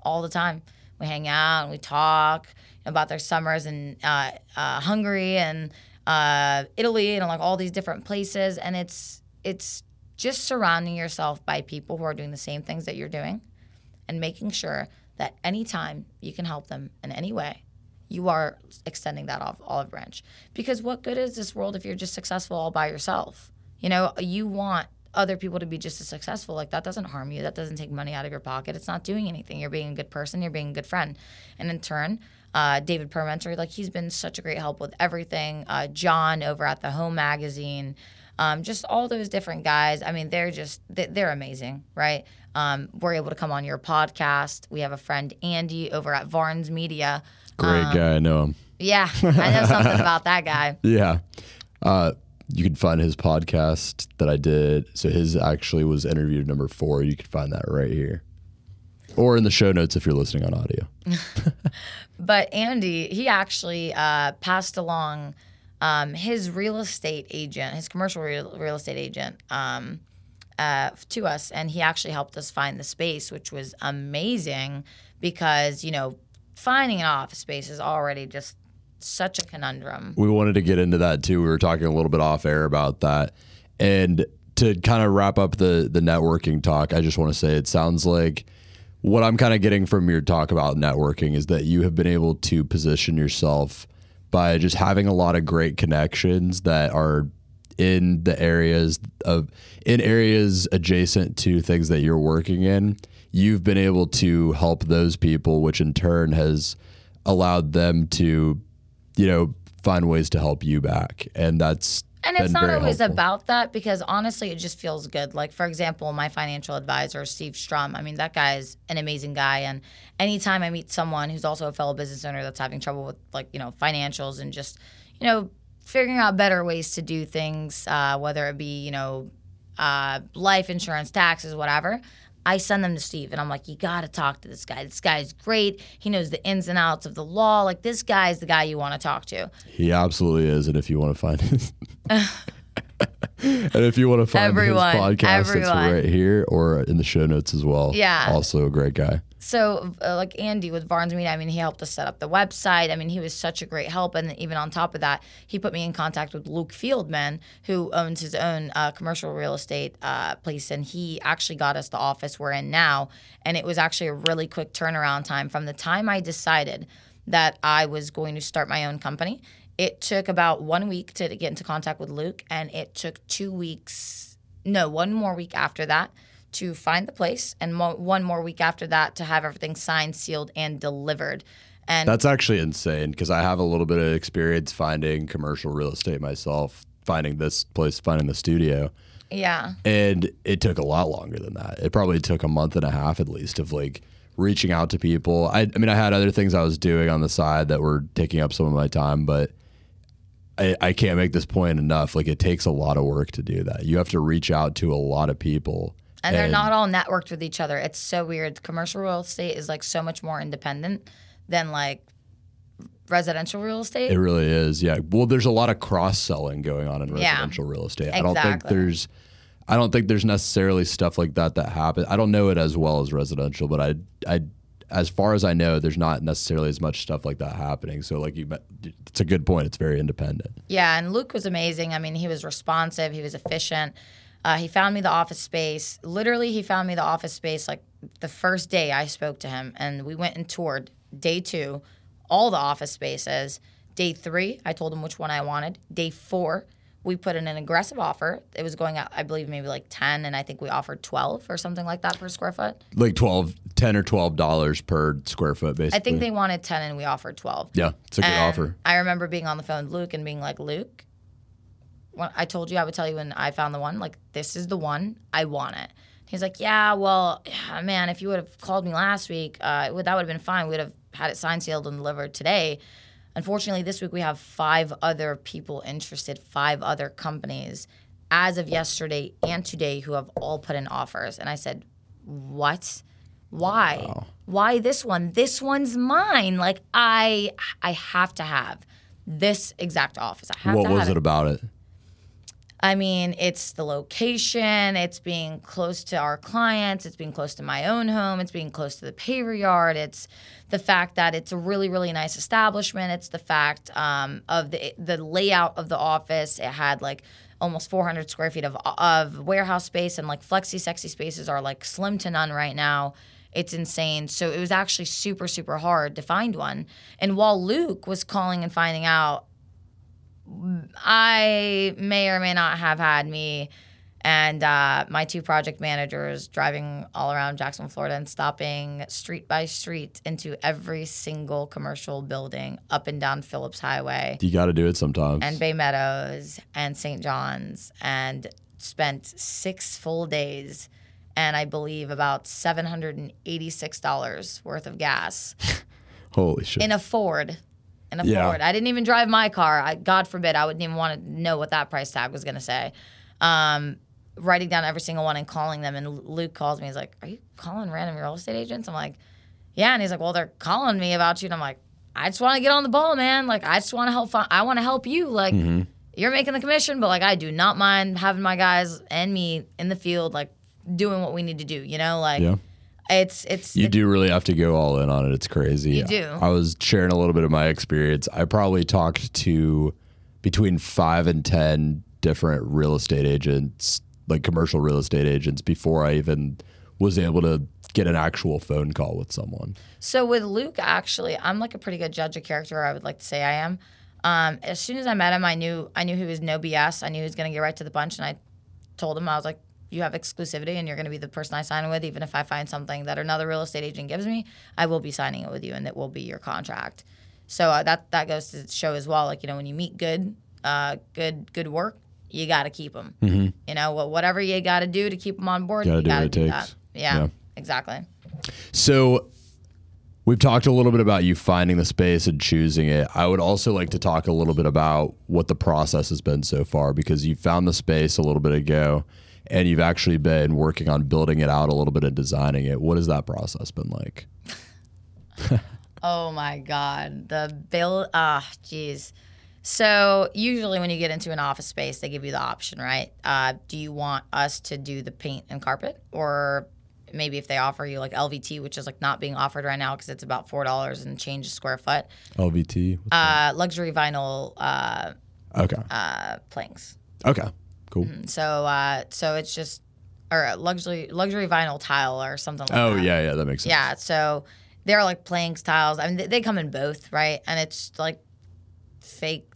all the time. We hang out and we talk about their summers in uh, uh, Hungary and uh, Italy and like all these different places. And it's it's just surrounding yourself by people who are doing the same things that you're doing, and making sure that anytime you can help them in any way, you are extending that olive branch. Because what good is this world if you're just successful all by yourself? You know, you want other people to be just as successful. Like that doesn't harm you. That doesn't take money out of your pocket. It's not doing anything. You're being a good person. You're being a good friend. And in turn, uh, David Permenter, like he's been such a great help with everything. Uh, John over at the Home Magazine, um, just all those different guys. I mean, they're just they- they're amazing, right? Um, we're able to come on your podcast. We have a friend Andy over at Varnes Media. Great Um, guy, I know him. Yeah, I know something about that guy. Yeah. Uh, you can find his podcast that I did. So his actually was interview number four. You can find that right here. Or in the show notes if you're listening on audio. But Andy, he actually uh, passed along um, his real estate agent, his commercial real, real estate agent, um, uh, to us, and he actually helped us find the space, which was amazing because you know finding an office space is already just such a conundrum. We wanted to get into that too. We were talking a little bit off air about that. And to kind of wrap up the the networking talk, I just want to say it sounds like what I'm kind of getting from your talk about networking is that you have been able to position yourself by just having a lot of great connections that are in the areas of in areas adjacent to things that you're working in you've been able to help those people which in turn has allowed them to you know find ways to help you back and that's And it's not always helpful. about that because honestly, it just feels good. Like, for example, my financial advisor, Steve Strum, I mean, that guy is an amazing guy. And anytime I meet someone who's also a fellow business owner that's having trouble with, like, you know, financials and just, you know, figuring out better ways to do things, uh, whether it be, you know, uh, life insurance, taxes, whatever. I send them to Steve and I'm like, you got to talk to this guy. This guy's great. He knows the ins and outs of the law. Like, this guy's the guy you want to talk to. He absolutely is, and if you want to find his, and if you want to find Everyone, his podcast, it's right here or in the show notes as well. Yeah. also a great guy. So uh, like Andy with Barnes Media, I mean, he helped us set up the website. I mean, he was such a great help, and even on top of that, he put me in contact with Luke Fieldman, who owns his own uh, commercial real estate uh, place, and he actually got us the office we're in now, and it was actually a really quick turnaround time from the time I decided that I was going to start my own company. It took about one week to get into contact with Luke, and it took two weeks, no, one more week after that to find the place, and mo- one more week after that to have everything signed, sealed, and delivered. And That's actually insane because I have a little bit of experience finding commercial real estate myself, finding this place, finding the studio. yeah, And it took a lot longer than that. It probably took a month and a half at least of like reaching out to people. I, I mean, I had other things I was doing on the side that were taking up some of my time, but I, I can't make this point enough. Like, it takes a lot of work to do that. You have to reach out to a lot of people. And they're not all networked with each other. It's so weird. Commercial real estate is like so much more independent than like residential real estate. It really is. Yeah. Well, there's a lot of cross selling going on in Yeah. residential real estate. I don't think there's I don't think there's necessarily stuff like that that happens. I don't know it as well as residential, but I I as far as I know, there's not necessarily as much stuff like that happening. So like you it's a good point. It's very independent. Yeah, and Luke was amazing. I mean, he was responsive, he was efficient. Uh, he found me the office space. Literally, he found me the office space like the first day I spoke to him, and we went and toured day two, all the office spaces. Day three, I told him which one I wanted. Day four, we put in an aggressive offer. It was going out, I believe, maybe like 10, and I think we offered 12 or something like that per square foot. Like 12 10 or 12 dollars per square foot basically. I think they wanted 10, and we offered 12. Yeah, it's a good And offer. I remember being on the phone with Luke and being like, Luke, when I told you I would tell you when I found the one, like, this is the one. I want it. He's like, yeah, well, man, if you would have called me last week, uh, would, that would have been fine. We would have had it signed, sealed, and delivered today. Unfortunately, this week we have five other people interested, five other companies as of yesterday and today who have all put in offers. And I said, what? Why? Why this one? This one's mine. Like I I have to have this exact office. I have What was it about it? I mean, it's the location, it's being close to our clients, it's being close to my own home, it's being close to the paver yard, it's the fact that it's a really, really nice establishment, it's the fact um, of the the layout of the office. It had like almost 400 square feet of of warehouse space, and like flexi sexy spaces are like slim to none right now. It's insane. So it was actually super, super hard to find one. And while Luke was calling and finding out I may or may not have had me and uh, my two project managers driving all around Jacksonville, Florida, and stopping street by street into every single commercial building up and down Phillips Highway You got to do it sometimes. and Bay Meadows and St. John's and spent six full days and I believe about $786 worth of gas Holy shit. in a Ford. In a Yeah. I didn't even drive my car. I, God forbid, I wouldn't even want to know what that price tag was going to say. Um, writing down every single one and calling them. And Luke calls me. He's like, "Are you calling random real estate agents?" I'm like, "Yeah." And he's like, "Well, they're calling me about you." And I'm like, "I just want to get on the ball, man. Like, I just want to help. fi- I want to help you. Like, you're making the commission, but like, I do not mind having my guys and me in the field, like, doing what we need to do. You know, like." yeah. It's it's You do really have to go all in on it. It's crazy. You do. I was sharing a little bit of my experience. I probably talked to between five and 10 different real estate agents, like commercial real estate agents, before I even was able to get an actual phone call with someone. So with Luke, actually, I'm like a pretty good judge of character. I would like to say I am. Um, as soon as I met him, I knew I knew he was no BS. I knew he was going to get right to the punch, and I told him I was like, "You have exclusivity, and you're going to be the person I sign with. Even if I find something that another real estate agent gives me, I will be signing it with you, and it will be your contract." So uh, that that goes to show as well. Like you know, when you meet good, uh, good good work, you got to keep them. Mm-hmm. You know, wh- whatever you got to do to keep them on board, Gotta you do got what to it do takes. that. Yeah, Yeah. exactly. So we've talked a little bit about you finding the space and choosing it. I would also like to talk a little bit about what the process has been so far because you found the space a little bit ago and you've actually been working on building it out a little bit and designing it. What has that process been like? Oh my God. The bill, ah, jeez. So usually when you get into an office space, they give you the option, right? Uh, do you want us to do the paint and carpet, or maybe if they offer you like LVT, which is like not being offered right now because it's about four dollars and change a square foot, LVT? uh, luxury vinyl uh, okay. uh, planks. Okay. Cool. So uh, so it's just or luxury luxury vinyl tile or something like Oh, that. Oh yeah, yeah, that makes sense. Yeah, so they're like playing styles. I mean, they, they come in both, right? And it's like fake,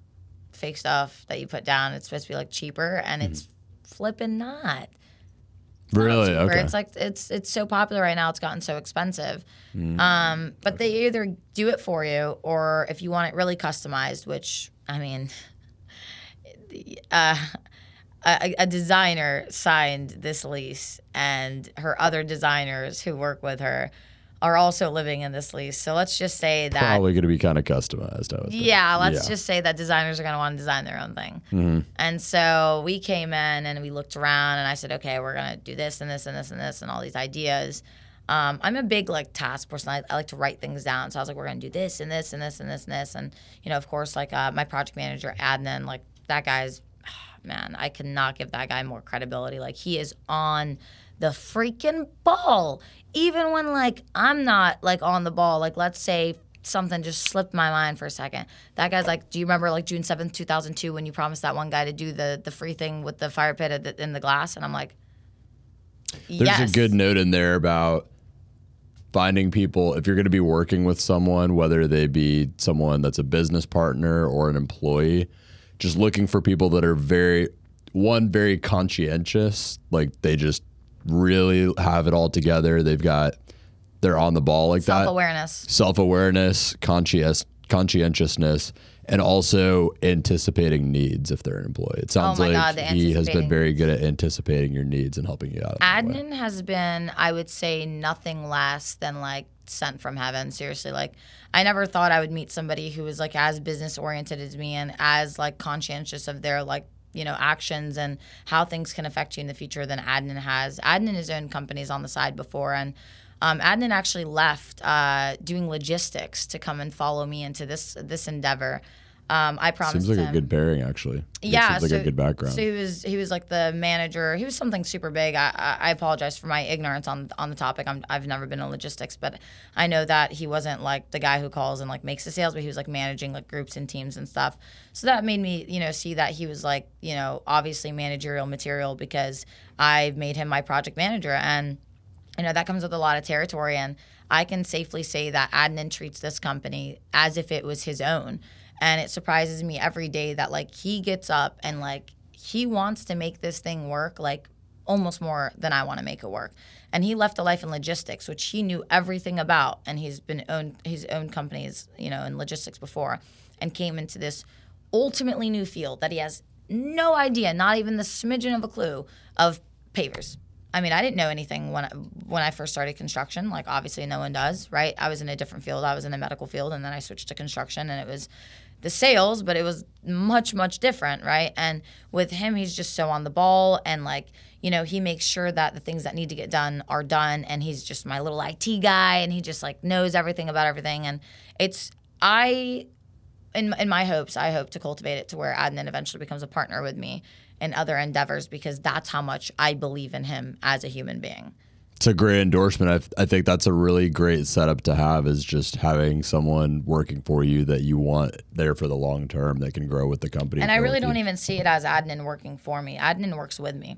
fake stuff that you put down. It's supposed to be like cheaper, and it's flipping not. Really? cheaper. Okay. It's like it's it's so popular right now. It's gotten so expensive. Mm. Um, but they either do it for you, or if you want it really customized, which I mean, uh, a, a designer signed this lease, and her other designers who work with her are also living in this lease. So let's just say that. Probably going to be kind of customized, I would think. Yeah, let's Yeah. just say that designers are going to want to design their own thing. And so we came in and we looked around, and I said, okay, we're going to do this and this and this and this and all these ideas. Um, I'm a big like task person. I, I like to write things down. So I was like, we're going to do this and this and this and this and this. And, you know, of course, like uh, my project manager, Adnan, like that guy's, man, I cannot give that guy more credibility. Like he is on the freaking ball. Even when like I'm not like on the ball, like let's say something just slipped my mind for a second. That guy's like, do you remember like June seventh, two thousand two, when you promised that one guy to do the the free thing with the fire pit at the, in the glass? And I'm like, There's yes. a good note in there about finding people if you're going to be working with someone whether they be someone that's a business partner or an employee just looking for people that are very one very conscientious like they just really have it all together they've got they're on the ball like that self awareness. self-awareness conscious conscientiousness and also anticipating needs if they're an employee it sounds Oh like God, he has been very good at anticipating your needs and helping you out. Adnan has been, I would say, nothing less than like sent from heaven. Seriously, like I never thought I would meet somebody who was like as business oriented as me and as like conscientious of their like you know actions and how things can affect you in the future than Adnan has. Adnan has owned companies on the side before and. Um, Adnan actually left uh, doing logistics to come and follow me into this this endeavor. Um, I promised Seems like him. a good pairing, actually. Yeah, seems like so, a good background. So he was he was like the manager. He was something super big. I, I, I apologize for my ignorance on on the topic. I'm, I've never been in logistics, but I know that he wasn't like the guy who calls and like makes the sales, but he was like managing like groups and teams and stuff. So that made me you know see that he was like you know obviously managerial material because I made him my project manager and you know that comes with a lot of territory and i can safely say that adnan treats this company as if it was his own and it surprises me every day that like he gets up and like he wants to make this thing work like almost more than i want to make it work and he left a life in logistics which he knew everything about and he's been owned his own companies you know in logistics before and came into this ultimately new field that he has no idea not even the smidgen of a clue of pavers I mean, I didn't know anything when when I first started construction. Like, obviously, no one does, right? I was in a different field. I was in the medical field, and then I switched to construction, and it was the sales, but it was much, much different, right? And with him, he's just so on the ball, and like, you know, he makes sure that the things that need to get done are done, and he's just my little IT guy, and he just like knows everything about everything, and it's I in, in my hopes, I hope to cultivate it to where Adnan eventually becomes a partner with me in other endeavors because that's how much I believe in him as a human being. It's a great endorsement. I, I think that's a really great setup to have is just having someone working for you that you want there for the long term that can grow with the company. And I really don't even see it as Adnan working for me. Adnan works with me.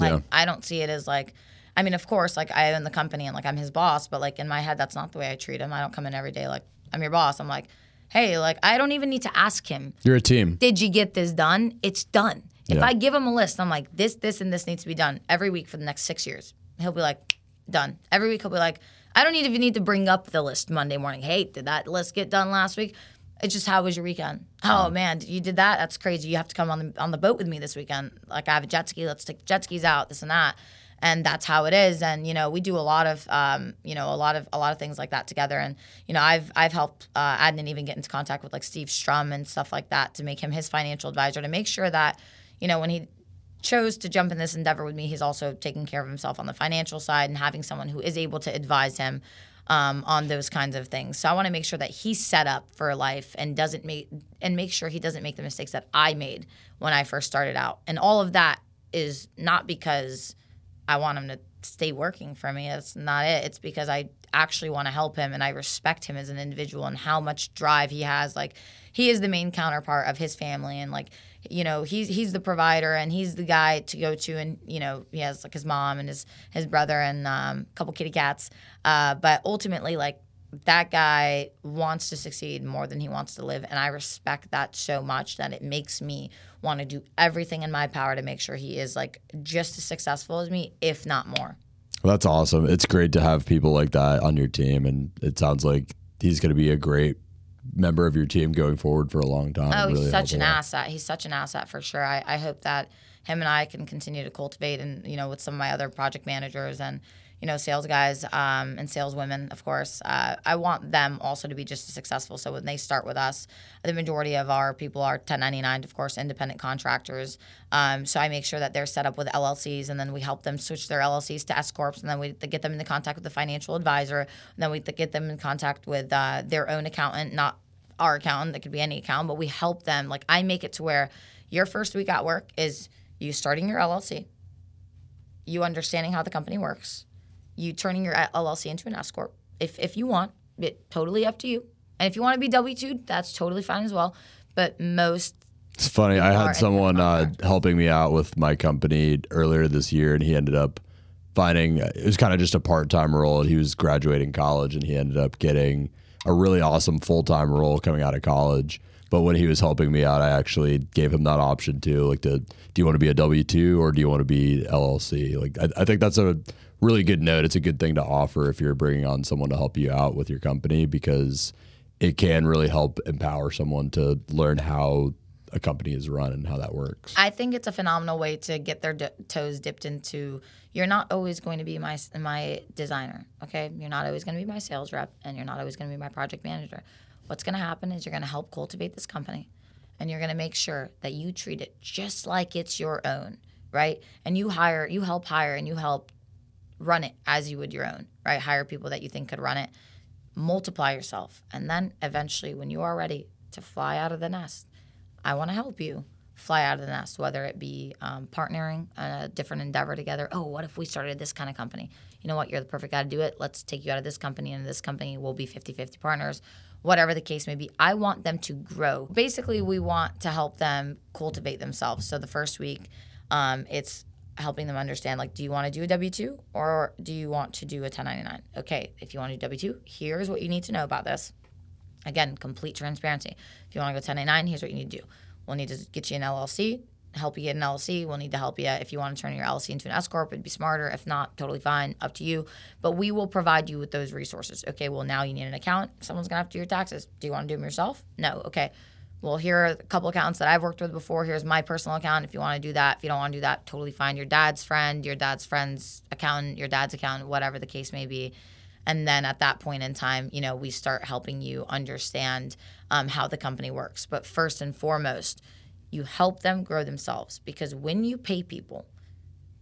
Like Yeah. I don't see it as like I mean, of course, like I own the company and like I'm his boss, but like in my head that's not the way I treat him. I don't come in every day like I'm your boss. I'm like, "Hey, like I don't even need to ask him, You're a team. "Did you get this done?" It's done. If Yeah. I give him a list, I'm like, "This, this and this needs to be done every week for the next 6 years." He'll be like, "Done." Every week he'll be like, "I don't even need to bring up the list Monday morning. Hey, did that list get done last week?" It's just how was your weekend? Oh man, you did that? That's crazy. You have to come on the on the boat with me this weekend. Like I have a jet ski. Let's take jet skis out. This and that. And that's how it is. And you know, we do a lot of um, you know a lot of a lot of things like that together. And you know, I've I've helped uh, Adnan even get into contact with like Steve Strum and stuff like that to make him his financial advisor to make sure that you know when he chose to jump in this endeavor with me, he's also taking care of himself on the financial side and having someone who is able to advise him um, on those kinds of things. So I want to make sure that he's set up for life and doesn't make and make sure he doesn't make the mistakes that I made when I first started out. And all of that is not because I want him to stay working for me. That's not it. It's because I actually want to help him and I respect him as an individual and how much drive he has. Like he is the main counterpart of his family and like you know he's he's the provider and he's the guy to go to and you know he has like his mom and his his brother and um, a couple kitty cats. Uh, but ultimately like that guy wants to succeed more than he wants to live. And i respect that so much that it makes me want to do everything in my power to make sure he is like just as successful as me if not more. Well, that's awesome. It's great to have people like that on your team, and it sounds like he's going to be a great member of your team going forward for a long time. Oh, Really he's such an asset. He's such an asset for sure. I, I hope that him and I can continue to cultivate and, you know, with some of my other project managers and, you know, sales guys um, and sales women, of course. Uh, I want them also to be just as successful. So when they start with us, the majority of our people are 1099, of course, independent contractors. Um, so I make sure that they're set up with LLCs and then we help them switch their LLCs to S Corps and then we get them into contact with the financial advisor. And then we get them in contact with uh, their own accountant, not our accountant, that could be any account, but we help them. Like I make it to where your first week at work is you starting your LLC, you understanding how the company works, you turning your LLC into an S corp. If if you want, it totally up to you. And if you want to be W two, that's totally fine as well. But most It's funny. I had someone uh, helping me out with my company earlier this year, and he ended up finding it was kind of just a part time role. He was graduating college, and he ended up getting a really awesome full time role coming out of college. But when he was helping me out, I actually gave him that option too. Like, to, do you want to be a W two or do you want to be LLC? Like, I, I think that's a really good note. It's a good thing to offer if you're bringing on someone to help you out with your company because it can really help empower someone to learn how a company is run and how that works. I think it's a phenomenal way to get their d- toes dipped into. You're not always going to be my my designer, okay? You're not always going to be my sales rep, and you're not always going to be my project manager. What's going to happen is you're going to help cultivate this company, and you're going to make sure that you treat it just like it's your own, right? And you hire, you help hire, and you help run it as you would your own, right? Hire people that you think could run it, multiply yourself, and then eventually, when you are ready to fly out of the nest, I want to help you fly out of the nest, whether it be um, partnering on a different endeavor together. Oh, what if we started this kind of company? You know what? You're the perfect guy to do it. Let's take you out of this company and this company. We'll be 50 50 partners, whatever the case may be. I want them to grow. Basically, we want to help them cultivate themselves. So the first week, um, it's helping them understand like do you want to do a w2 or do you want to do a 1099 okay if you want to do w2 here's what you need to know about this Again, complete transparency. If you want to go 1099, here's what you need to do. We'll need to get you an LLC, help you get an LLC. We'll need to help you if you want to turn your LLC into an S corp. It'd be smarter. If not, totally fine, up to you. But we will provide you with those resources. Okay, well now you need an account. Someone's gonna have to do your taxes. Do you want to do them yourself? No. Okay. Well, here are a couple accounts that I've worked with before. Here's my personal account. If you want to do that, if you don't want to do that, totally fine. Your dad's friend, your dad's friend's accountant, your dad's accountant, whatever the case may be. And then at that point in time, you know, we start helping you understand um, how the company works. But first and foremost, you help them grow themselves because when you pay people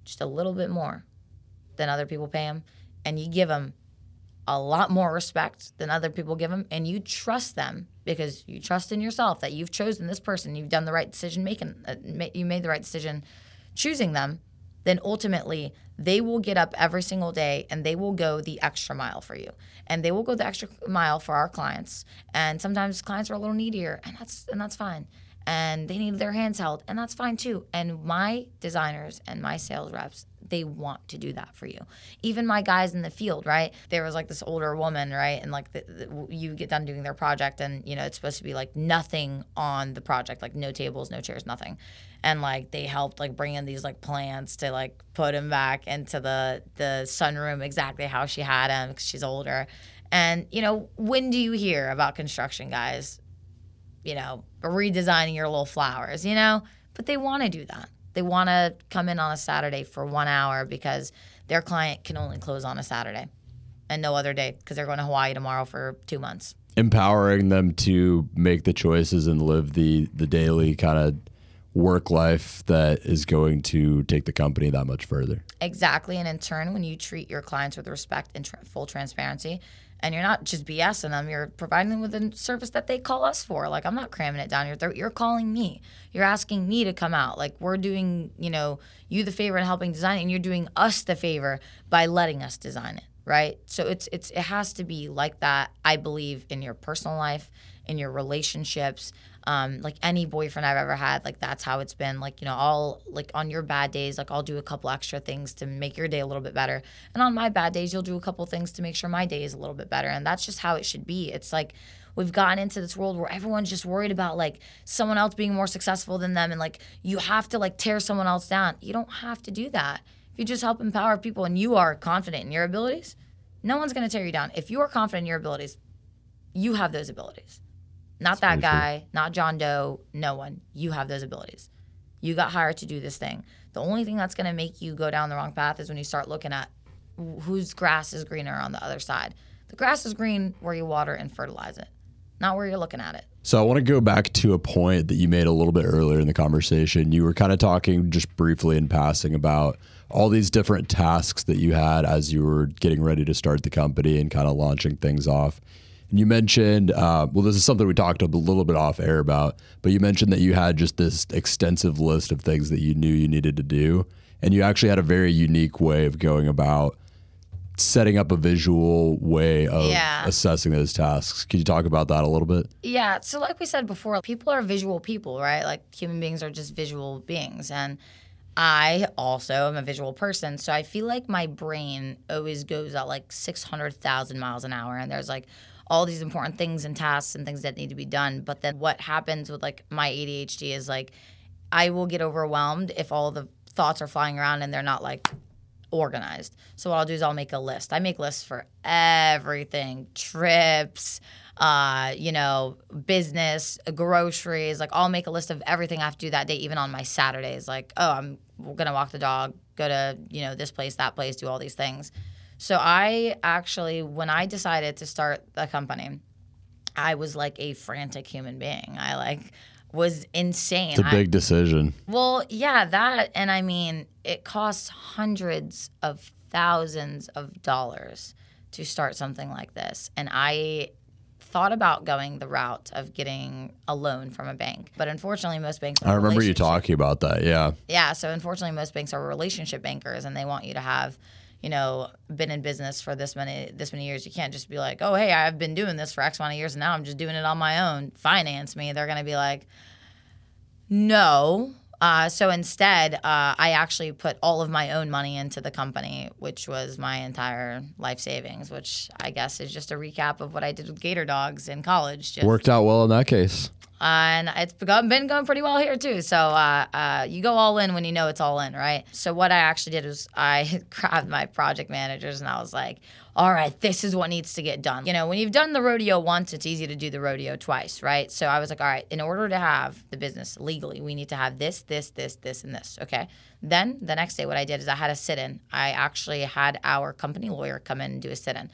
just a little bit more than other people pay them, and you give them a lot more respect than other people give them, and you trust them because you trust in yourself that you've chosen this person, you've done the right decision making, uh, you made the right decision choosing them. then ultimately they will get up every single day and they will go the extra mile for you. And they will go the extra mile for our clients. And sometimes clients are a little needier, and that's and that's fine. And they need their hands held, and that's fine too. And my designers and my sales reps, they want to do that for you. Even my guys in the field, right? There was like this older woman, right? And like the, the, you get done doing their project, and you know it's supposed to be like nothing on the project, like no tables, no chairs, nothing and like they helped like bring in these like plants to like put him back into the the sunroom exactly how she had them because she's older and you know when do you hear about construction guys you know redesigning your little flowers you know but they want to do that they want to come in on a saturday for one hour because their client can only close on a saturday and no other day because they're going to hawaii tomorrow for two months empowering them to make the choices and live the the daily kind of work life that is going to take the company that much further. Exactly. And in turn, when you treat your clients with respect and tr- full transparency, and you're not just BSing them, you're providing them with a service that they call us for. Like, I'm not cramming it down your throat. You're calling me. You're asking me to come out. Like, we're doing, you know, you the favor in helping design it, and you're doing us the favor by letting us design it. Right. So it's, it's, it has to be like that, I believe, in your personal life, in your relationships um, like any boyfriend I've ever had, like that's how it's been. Like, you know, I'll like on your bad days, like I'll do a couple extra things to make your day a little bit better. And on my bad days, you'll do a couple things to make sure my day is a little bit better. And that's just how it should be. It's like we've gotten into this world where everyone's just worried about like someone else being more successful than them and like you have to like tear someone else down. You don't have to do that. If you just help empower people and you are confident in your abilities, no one's going to tear you down. If you are confident in your abilities, you have those abilities. Not that guy, not John Doe, no one. You have those abilities. You got hired to do this thing. The only thing that's going to make you go down the wrong path is when you start looking at whose grass is greener on the other side. The grass is green where you water and fertilize it, not where you're looking at it. So I want to go back to a point that you made a little bit earlier in the conversation. You were kind of talking just briefly in passing about all these different tasks that you had as you were getting ready to start the company and kind of launching things off. And you mentioned, uh, well, this is something we talked a little bit off air about, but you mentioned that you had just this extensive list of things that you knew you needed to do. And you actually had a very unique way of going about setting up a visual way of yeah. assessing those tasks. Could you talk about that a little bit? Yeah. So, like we said before, people are visual people, right? Like human beings are just visual beings. And I also am a visual person. So, I feel like my brain always goes at like 600,000 miles an hour. And there's like, all these important things and tasks and things that need to be done. But then what happens with like my ADHD is like I will get overwhelmed if all the thoughts are flying around and they're not like organized. So what I'll do is I'll make a list. I make lists for everything, trips, uh, you know, business, groceries. Like I'll make a list of everything I have to do that day, even on my Saturdays. Like, oh, I'm gonna walk the dog, go to you know this place, that place, do all these things. So I actually, when I decided to start the company, I was like a frantic human being. I like was insane. It's a big I, decision. Well, yeah, that and I mean, it costs hundreds of thousands of dollars to start something like this. And I thought about going the route of getting a loan from a bank, but unfortunately, most banks. I remember you talking about that. Yeah. Yeah. So unfortunately, most banks are relationship bankers, and they want you to have you know, been in business for this many this many years. You can't just be like, oh, hey, I've been doing this for X amount of years, and now I'm just doing it on my own. Finance me. They're gonna be like, no. Uh, so instead, uh, I actually put all of my own money into the company, which was my entire life savings, which I guess is just a recap of what I did with Gator Dogs in college. Just, Worked out well in that case and it's been going pretty well here too. So uh, uh, you go all in when you know it's all in, right? So what I actually did was I grabbed my project managers and I was like, all right, this is what needs to get done. You know, when you've done the rodeo once, it's easy to do the rodeo twice, right? So I was like, all right, in order to have the business legally, we need to have this, this, this, this, and this. Okay. Then the next day, what I did is I had a sit in. I actually had our company lawyer come in and do a sit in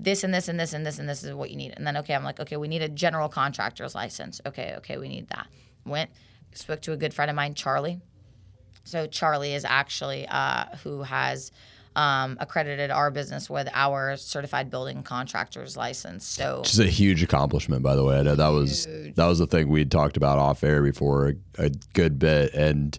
this and this and this and this and this is what you need. And then okay, I'm like, okay, we need a general contractor's license. Okay, okay, we need that. Went spoke to a good friend of mine, Charlie. So Charlie is actually uh, who has um, accredited our business with our certified building contractor's license. So, which is a huge accomplishment, by the way. I know that was that was the thing we talked about off air before a, a good bit, and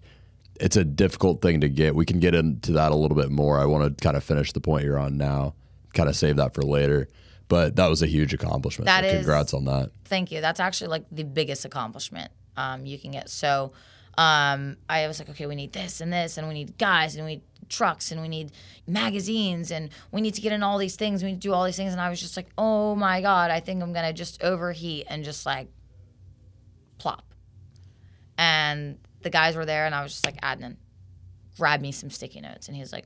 it's a difficult thing to get. We can get into that a little bit more. I want to kind of finish the point you're on now, kind of save that for later. But that was a huge accomplishment. That so is- congrats on that. Thank you. That's actually like the biggest accomplishment um, you can get. So um, I was like, okay, we need this and this, and we need guys, and we trucks, and we need magazines, and we need to get in all these things. We need to do all these things. And I was just like, oh my God, I think I'm going to just overheat and just like plop. And the guys were there, and I was just like, Adnan, grab me some sticky notes. And he's like,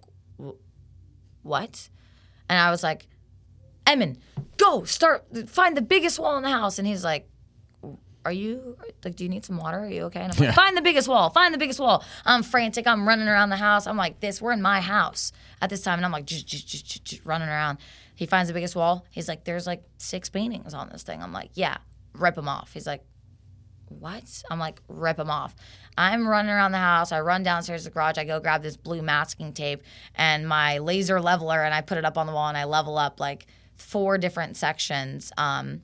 what? And I was like, Emin, go start find the biggest wall in the house. And he's like, Are you like, do you need some water? Are you okay? And I'm like, Find the biggest wall, find the biggest wall. I'm frantic. I'm running around the house. I'm like, this, we're in my house at this time. And I'm like, just, just, just, just, just running around. He finds the biggest wall. He's like, There's like six paintings on this thing. I'm like, Yeah, rip them off. He's like, what? I'm like, rip them off. I'm running around the house. I run downstairs to the garage. I go grab this blue masking tape and my laser leveler, and I put it up on the wall and I level up like four different sections. Um,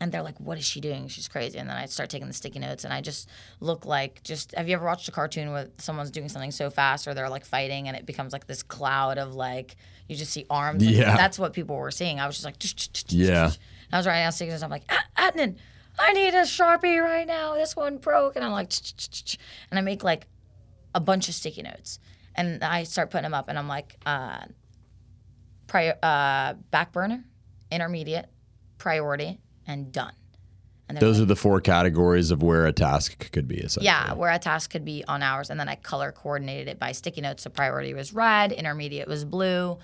and they're like, "What is she doing? She's crazy." And then I start taking the sticky notes, and I just look like just. Have you ever watched a cartoon where someone's doing something so fast, or they're like fighting, and it becomes like this cloud of like you just see arms? Like, Yeah. that's what people were seeing. I was just like, Yeah. I was writing down sticky notes. I'm like, "Ah, Adnan, I need a sharpie right now. This one broke, and I'm like, and I make like a bunch of sticky notes, and I start putting them up, and I'm like, uh, prior, uh, back burner, intermediate, priority, and done. And Those are the four categories of where a task could be. Essentially. yeah, where a task could be on hours, and then I color coordinated it by sticky notes. So priority was red, intermediate was blue,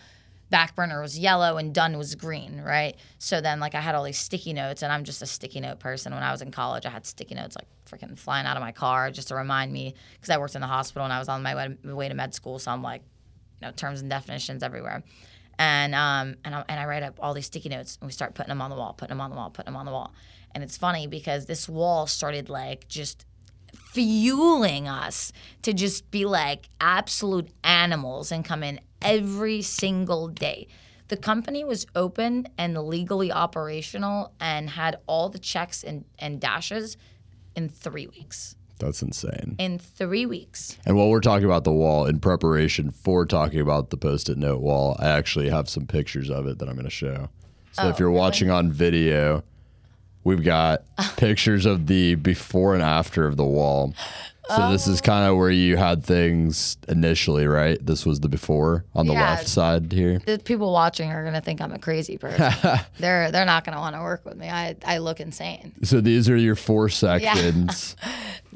back burner was yellow, and done was green, right? So then like I had all these sticky notes, and I'm just a sticky note person. When I was in college, I had sticky notes like freaking flying out of my car just to remind me because I worked in the hospital and I was on my way to med school, so I'm like, you know, terms and definitions everywhere. And um and I, and I write up all these sticky notes and we start putting them on the wall, putting them on the wall, putting them on the wall. And it's funny because this wall started like just fueling us to just be like absolute animals and come in every single day. The company was open and legally operational and had all the checks and, and dashes in three weeks. That's insane. In three weeks. And while we're talking about the wall, in preparation for talking about the post-it note wall, I actually have some pictures of it that I'm going to show. So if Oh, you're really? watching on video, we've got pictures of the before and after of the wall. So this is um, kind of where you had things initially, right? This was the before on the Yeah. left side here. The people watching are gonna think I'm a crazy person. they're they're not gonna want to work with me. I, I look insane. So these are your four sections.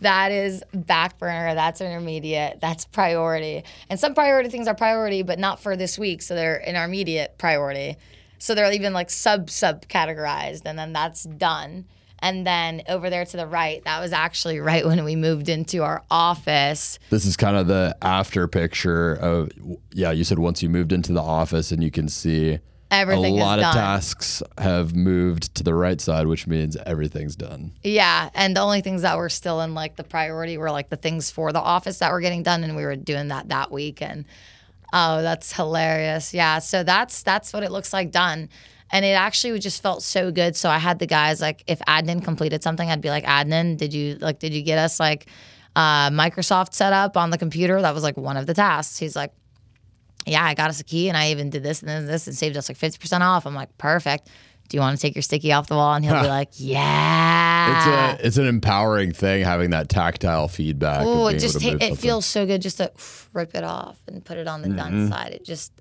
That is back burner. That's intermediate. That's priority. And some priority things are priority, but not for this week. So they're intermediate priority. So they're even like sub sub categorized, and then that's done. And then over there to the right, that was actually right when we moved into our office. This is kind of the after picture of yeah, you said once you moved into the office and you can see Everything a lot of done. tasks have moved to the right side, which means everything's done. Yeah, and the only things that were still in like the priority were like the things for the office that were getting done, and we were doing that that week. And oh, that's hilarious. Yeah, so that's that's what it looks like done, and it actually just felt so good. So I had the guys like, if Adnan completed something, I'd be like, Adnan, did you like, did you get us like uh, Microsoft set up on the computer? That was like one of the tasks. He's like, yeah, I got us a key and I even did this and then this and saved us like 50% off. I'm like, perfect. Do you want to take your sticky off the wall? And he'll be like, yeah. It's a it's an empowering thing having that tactile feedback. Oh, it just ta- it feels so good just to rip it off and put it on the Mm-hmm. done side. It just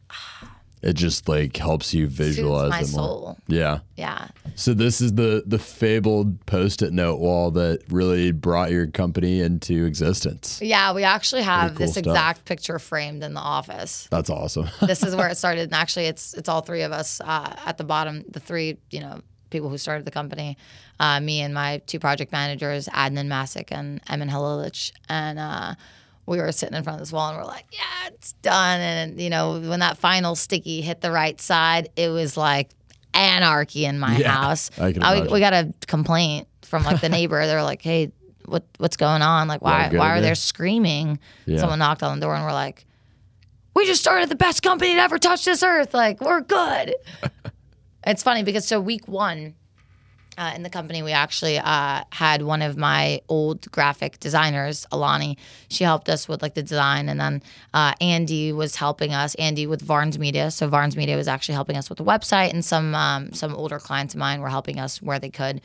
it just like helps you soothes visualize my it more. soul. Yeah. Yeah. So this is the the fabled post-it note wall that really brought your company into existence. Yeah, we actually have cool this stuff. exact picture framed in the office. That's awesome. this is where it started. And actually, it's it's all three of us uh, at the bottom. The three, you know, people who started the company, uh, me and my two project managers, Adnan Masick and Emin Halilich, and uh, we were sitting in front of this wall and we're like, yeah, it's done. And you know, when that final sticky hit the right side, it was like anarchy in my Yeah, house. I can Uh, we, got a complaint from like the neighbor. They're like, hey. What what's going on? Like why why are they screaming? Yeah. Someone knocked on the door and we're like, we just started the best company to ever touch this earth. Like, we're good. it's funny because so week one, uh, in the company, we actually uh, had one of my old graphic designers, Alani. She helped us with like the design, and then uh, Andy was helping us. Andy with Varnes Media, so Varnes Media was actually helping us with the website, and some um, some older clients of mine were helping us where they could.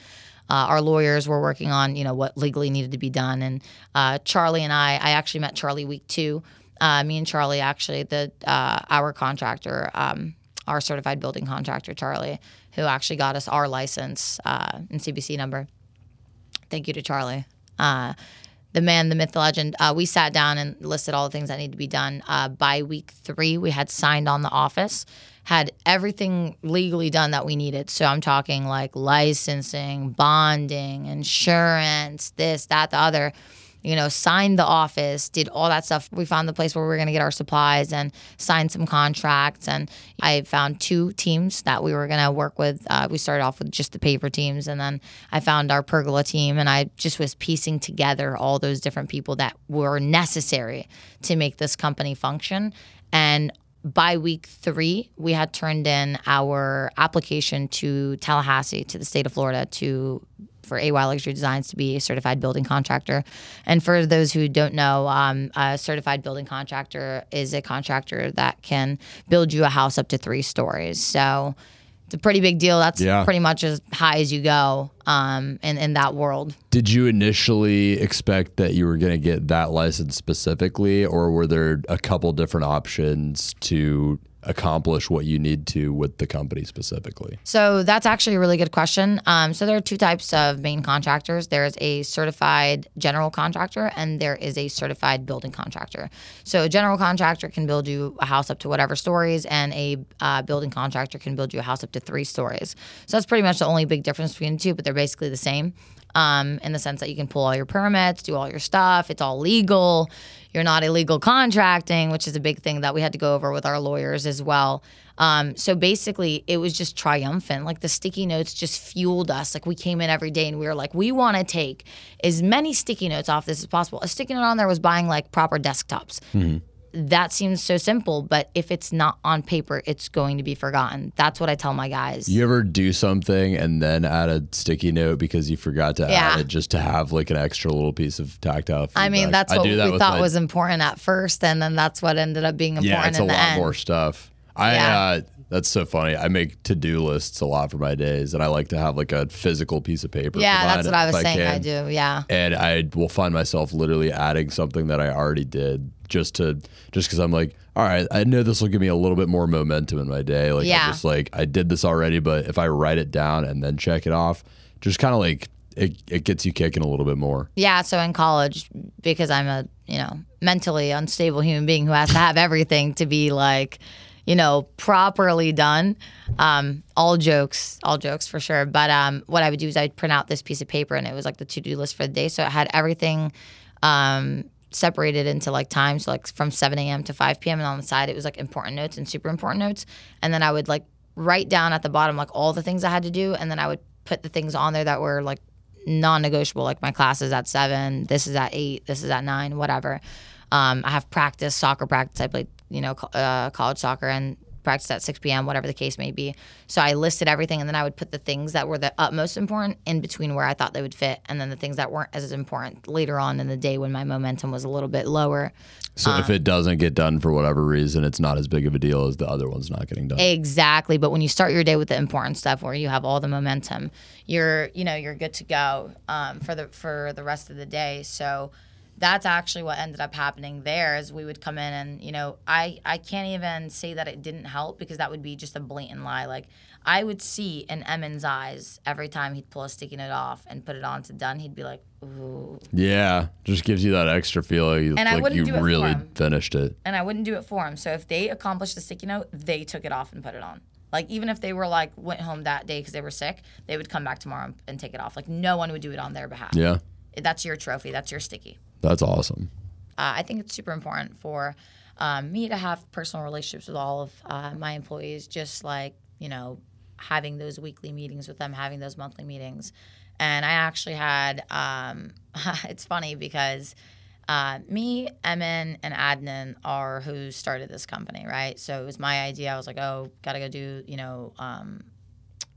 Uh, our lawyers were working on you know what legally needed to be done, and uh, Charlie and I. I actually met Charlie week two. Uh, me and Charlie actually the our contractor. Um, our certified building contractor, Charlie, who actually got us our license uh, and CBC number. Thank you to Charlie. Uh, the man, the myth, the legend. Uh, we sat down and listed all the things that need to be done. Uh, by week three, we had signed on the office, had everything legally done that we needed. So I'm talking like licensing, bonding, insurance, this, that, the other you know, signed the office, did all that stuff. We found the place where we were going to get our supplies and signed some contracts. And I found two teams that we were going to work with. Uh, we started off with just the paver teams, and then I found our pergola team, and I just was piecing together all those different people that were necessary to make this company function. And by week three, we had turned in our application to Tallahassee, to the state of Florida, to for AY Luxury Designs to be a certified building contractor. And for those who don't know, um, a certified building contractor is a contractor that can build you a house up to three stories. So it's a pretty big deal. That's Yeah. pretty much as high as you go um, in, in that world. Did you initially expect that you were going to get that license specifically, or were there a couple different options to accomplish what you need to with the company specifically? So that's actually a really good question. Um, so there are two types of main contractors. There's a certified general contractor, and there is a certified building contractor. So a general contractor can build you a house up to whatever stories, and a uh, building contractor can build you a house up to three stories. So that's pretty much the only big difference between the two, but they're basically the same. Um, in the sense that you can pull all your permits, do all your stuff, it's all legal. You're not illegal contracting, which is a big thing that we had to go over with our lawyers as well. Um, so basically, it was just triumphant. Like the sticky notes just fueled us. Like we came in every day and we were like, we want to take as many sticky notes off this as possible. A sticky note on there was buying like proper desktops. That seems so simple, but if it's not on paper, it's going to be forgotten. That's what I tell my guys. You ever do something and then add a sticky note because you forgot to Yeah. add it just to have like an extra little piece of tactile feedback? I mean, that's I what that we thought my- was important at first, and then that's what ended up being important Yeah, it's a the lot end. more stuff. I Yeah. uh, that's so funny. I make to do lists a lot for my days, and I like to have like a physical piece of paper. Yeah, that's what I was if saying. I do. Yeah. and I will find myself literally adding something that I already did just to just because I'm like, all right, I know this will give me a little bit more momentum in my day. Like, Yeah. I just like I did this already, but if I write it down and then check it off, just kind of like it, it gets you kicking a little bit more. Yeah, so in college, because I'm a you know mentally unstable human being who has to have everything to be like, you know, properly done. Um, all jokes, all jokes for sure. But um, what I would do is I'd print out this piece of paper, and it was like the to do list for the day. So it had everything um, separated into like times, so like from 7 a.m. to 5 p.m. And on the side, it was like important notes and super important notes. And then I would like write down at the bottom like all the things I had to do, and then I would put the things on there that were like non-negotiable like my class is at seven this is at eight this is at nine whatever um, i have practice soccer practice i played you know uh, college soccer and practice at 6 p.m whatever the case may be so i listed everything and then i would put the things that were the utmost important in between where i thought they would fit and then the things that weren't as important later on in the day when my momentum was a little bit lower So if it doesn't get done for whatever reason, it's not as big of a deal as the other one's not getting done. Exactly. But when you start your day with the important stuff where you have all the momentum, you're you know, you're good to go um, for the for the rest of the day. So that's actually what ended up happening there is we would come in and, you know, I, I can't even say that it didn't help because that would be just a blatant lie. Like I would see in Emin's eyes every time he'd pull a sticky note off and put it on to done, he'd be like, Ooh. Yeah, just gives you that extra feeling And I wouldn't you do it for really him. finished it. and I wouldn't do it for them. So if they accomplished the sticky note, they took it off and put it on. Like even if they were like went home that day because they were sick, they would come back tomorrow and take it off. Like no one would do it on their behalf. Yeah, That's your trophy. That's your sticky. That's awesome. Uh, I think it's super important for um, me to have personal relationships with all of uh, my employees, just like, you know, having those weekly meetings with them, having those monthly meetings. And I actually had, um, it's funny because uh, me, Emin, and Adnan are who started this company, right? So it was my idea. I was like, oh, gotta go do, you know, um,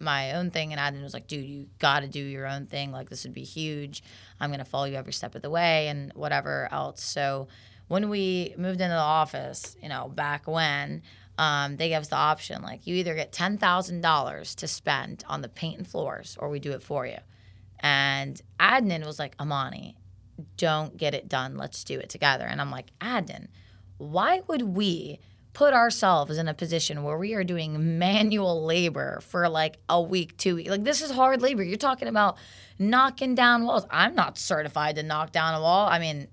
my own thing, and Adnan was like, "Dude, you got to do your own thing. Like this would be huge. I'm gonna follow you every step of the way, and whatever else." So when we moved into the office, you know, back when. Um, they gave us the option like you either get ten thousand dollars to spend on the paint and floors, or we do it for you. And Adnan was like, Amany, don't get it done. Let's do it together. And I'm like, Adnan, why would we put ourselves in a position where we are doing manual labor for like a week, two weeks? Like, this is hard labor. You're talking about knocking down walls. I'm not certified to knock down a wall. I mean,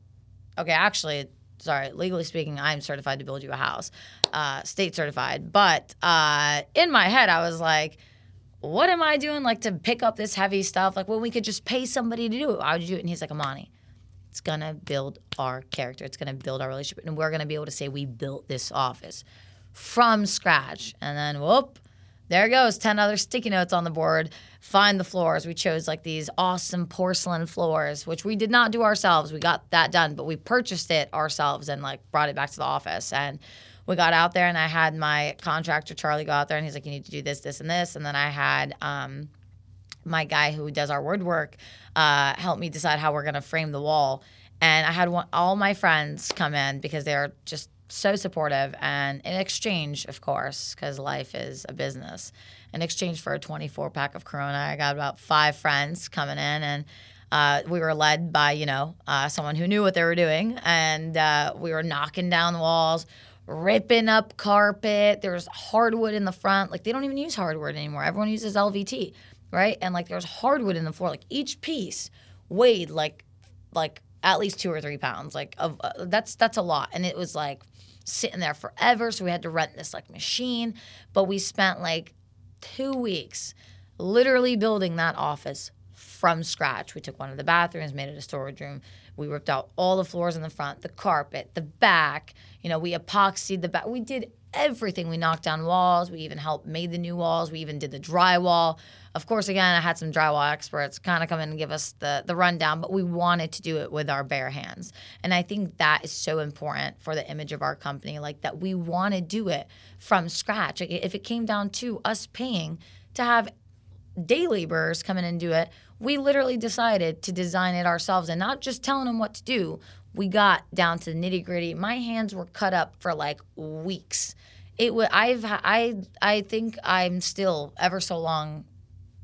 okay, actually, sorry, legally speaking, I'm certified to build you a house, uh, state certified. But uh, in my head, I was like, what am I doing like to pick up this heavy stuff? Like, well, we could just pay somebody to do it. I would do it? And he's like, Amany, it's gonna build our character. It's gonna build our relationship, and we're gonna be able to say we built this office from scratch. And then whoop, there goes ten other sticky notes on the board. Find the floors. We chose like these awesome porcelain floors, which we did not do ourselves. We got that done, but we purchased it ourselves and like brought it back to the office and we got out there and I had my contractor Charlie go out there and he's like, you need to do this, this, and this. And then I had um, my guy who does our woodwork uh, help me decide how we're gonna frame the wall. And I had one, all my friends come in because they're just so supportive. And in exchange, of course, because life is a business, in exchange for a 24 pack of Corona, I got about five friends coming in and. Uh, we were led by, you know, uh, someone who knew what they were doing, and uh, we were knocking down walls ripping up carpet. There's hardwood in the front. Like they don't even use hardwood anymore. Everyone uses LVT, right? And like there's hardwood in the floor. Like each piece weighed like like at least two or three pounds. Like of uh, that's that's a lot. And it was like sitting there forever. So we had to rent this like machine. But we spent like two weeks literally building that office from scratch. We took one of the bathrooms, made it a storage room. We ripped out all the floors in the front, the carpet, the back. You know, we epoxied the back. We did everything. We knocked down walls. We even helped made the new walls. We even did the drywall. Of course, again, I had some drywall experts kind of come in and give us the the rundown, but we wanted to do it with our bare hands. And I think that is so important for the image of our company, like that we want to do it from scratch. If it came down to us paying to have day laborers come in and do it, we literally decided to design it ourselves and not just telling them what to do. We got down to the nitty gritty. My hands were cut up for like weeks. It was I've I I think I'm still ever so long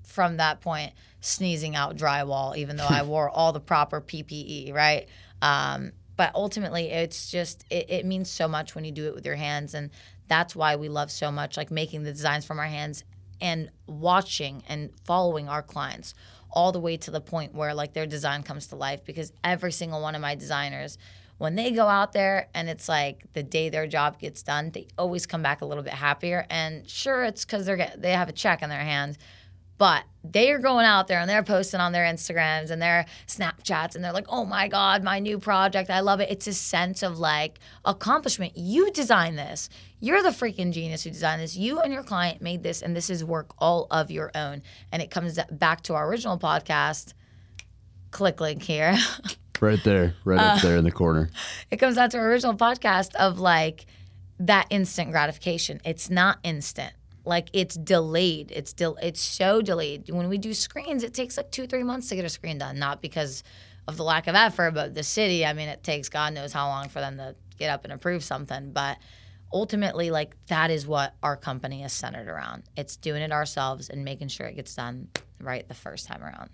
from that point sneezing out drywall, even though I wore all the proper PPE, right? Um, but ultimately, it's just it, it means so much when you do it with your hands, and that's why we love so much like making the designs from our hands and watching and following our clients all the way to the point where like their design comes to life because every single one of my designers when they go out there and it's like the day their job gets done they always come back a little bit happier. And sure it's because they're they have a check in their hand but they are going out there and they're posting on their Instagrams and their Snapchats and they're like, oh my God, my new project. I love it. It's a sense of like accomplishment. You designed this. You're the freaking genius who designed this. You and your client made this, and this is work all of your own. And it comes back to our original podcast. Click link here. right there, right up uh, there in the corner. It comes back to our original podcast of like that instant gratification. It's not instant like it's delayed. It's still it's so delayed. When we do screens, it takes like two three months to get a screen done. Not because of the lack of effort, but the city. I mean, it takes God knows how long for them to get up and approve something. But ultimately, like that is what our company is centered around. It's doing it ourselves and making sure it gets done right the first time around.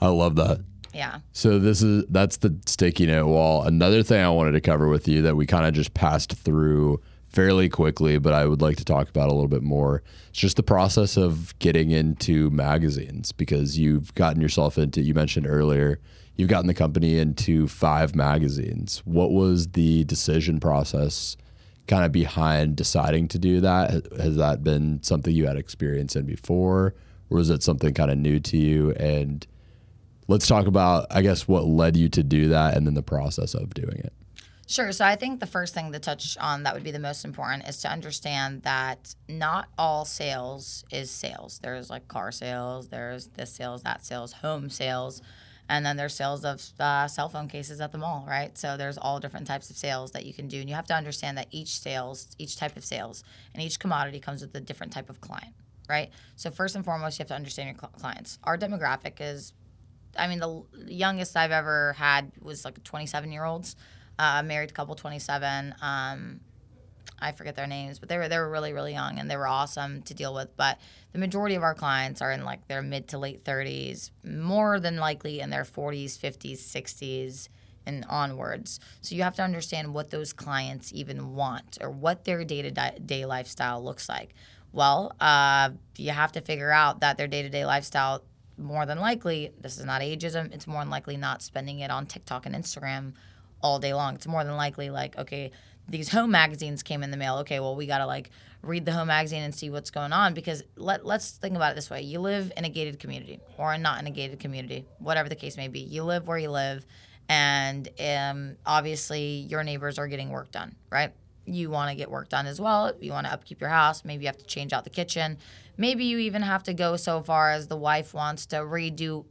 I love that. Yeah. So this is that's the sticky note wall. Another thing I wanted to cover with you that we kind of just passed through fairly quickly, but I would like to talk about a little bit more. It's just the process of getting into magazines because you've gotten yourself into, you mentioned earlier, you've gotten the company into five magazines. What was the decision process kind of behind deciding to do that? Has that been something you had experience in before, or was it something kind of new to you? And let's talk about, I guess, what led you to do that and then the process of doing it. Sure. So I think the first thing to touch on that would be the most important is to understand that not all sales is sales. There's like car sales, there's this sales, that sales, home sales, and then there's sales of uh, cell phone cases at the mall, right? So there's all different types of sales that you can do, and you have to understand that each sales, each type of sales, and each commodity comes with a different type of client. right? So first and foremost, you have to understand your cl- clients. Our demographic is, I mean, the youngest I've ever had was like 27 year olds, uh, married couple, 27. Um, I forget their names, but they were they were really really young and they were awesome to deal with. But the majority of our clients are in like their mid to late 30s, more than likely in their 40s, 50s, 60s, and onwards. So you have to understand what those clients even want or what their day to day lifestyle looks like. Well, uh, you have to figure out that their day to day lifestyle, more than likely, this is not ageism, it's more than likely not spending it on TikTok and Instagram all day long. It's more than likely like, okay, these home magazines came in the mail. Okay, well, we got to like read the home magazine and see what's going on because let, let's think about it this way. You live in a gated community or not in a gated community, whatever the case may be. You live where you live, and um, obviously your neighbors are getting work done, right? You want to get work done as well. You want to upkeep your house. Maybe you have to change out the kitchen. Maybe you even have to go so far as the wife wants to redo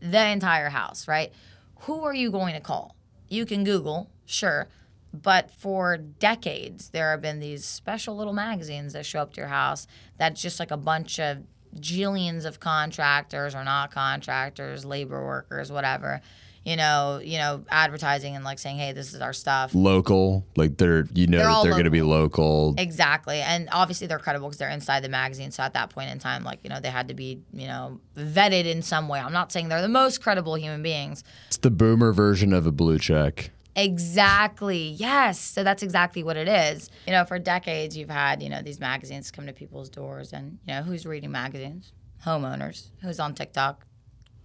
the entire house, right? Who are you going to call? You can Google, sure but for decades, there have been these special little magazines that show up to your house that's just like a bunch of jillions of contractors or not contractors, labor workers, whatever. You know, you know, advertising and like saying, "Hey, this is our stuff." Local, like they're you know They're that they're going to be local. Exactly, and obviously they're credible because they're inside the magazine. So at that point in time, like you know, they had to be you know vetted in some way. I'm not saying they're the most credible human beings, It's the boomer version of a blue check. Exactly. Yes. So that's exactly what it is. You know, for decades you've had, you know, these magazines come to people's doors and, you know, who's reading magazines? Homeowners. Who's on TikTok?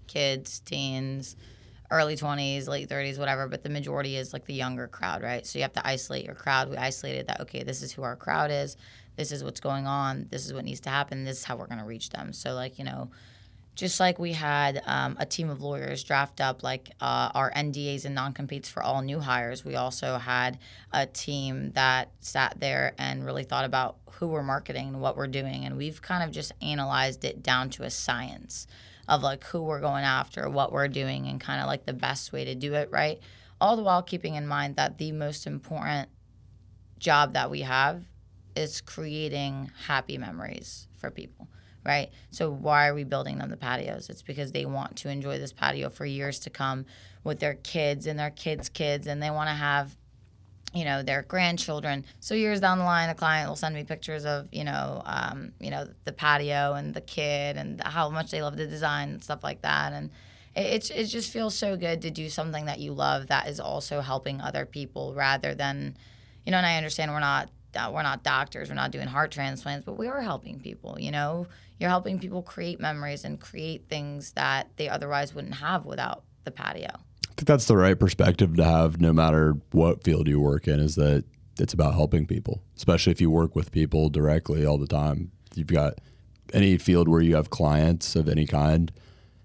Kids, teens, early 20s, late 30s, whatever, but the majority is like the younger crowd, right? So you have to isolate your crowd. We isolated that okay, this is who our crowd is. This is what's going on. This is what needs to happen. This is how we're going to reach them. So like, you know, just like we had um, a team of lawyers draft up like uh, our NDAs and non-competes for all new hires, we also had a team that sat there and really thought about who we're marketing and what we're doing, and we've kind of just analyzed it down to a science of like who we're going after, what we're doing, and kind of like the best way to do it right. All the while keeping in mind that the most important job that we have is creating happy memories for people right? So why are we building them the patios? It's because they want to enjoy this patio for years to come with their kids and their kids' kids, and they want to have you know their grandchildren. So years down the line, the client will send me pictures of you know um, you know the patio and the kid and how much they love the design and stuff like that. And it, it, just feels so good to do something that you love that is also helping other people rather than you know. And I understand we're not uh, we're not doctors, we're not doing heart transplants, but we are helping people. You know, you're helping people create memories and create things that they otherwise wouldn't have without the patio. I think that's the right perspective to have no matter what field you work in is that it's about helping people, especially if you work with people directly all the time. You've got any field where you have clients of any kind.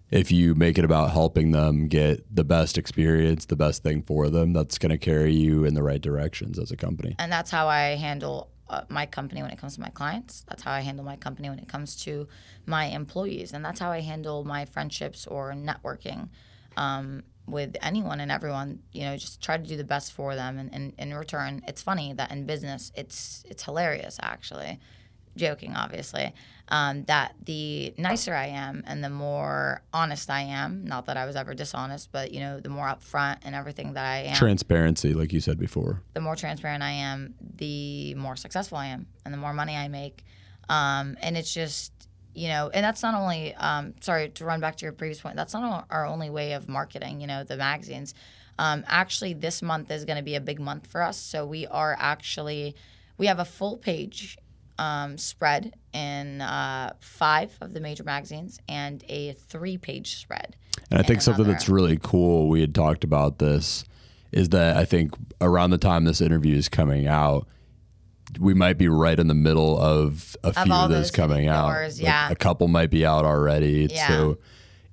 If you make it about helping them get the best experience, the best thing for them, that's going to carry you in the right directions as a company. And that's how I handle uh, my company when it comes to my clients. That's how I handle my company when it comes to my employees. And that's how I handle my friendships or networking um, with anyone and everyone. You know, just try to do the best for them. And, and in return, it's funny that in business, it's it's hilarious actually joking, obviously, um, that the nicer I am and the more honest I am, not that I was ever dishonest, but you know, the more upfront and everything that I am, Transparency, like you said before. the more transparent I am, the more successful I am, and the more money I make. Um, and it's just, you know, and that's not only, um, sorry to run back to your previous point, that's not our only way of marketing, you know, the magazines. Um, actually, this month is going to be a big month for us. So we are actually, we have a full page um, spread in uh, five of the major magazines and a three page spread. And I think something that's really cool, we had talked about this, is that I think around the time this interview is coming out, we might be right in the middle of a few of those those coming hitting out. doors, Like, a couple might be out already. Yeah. So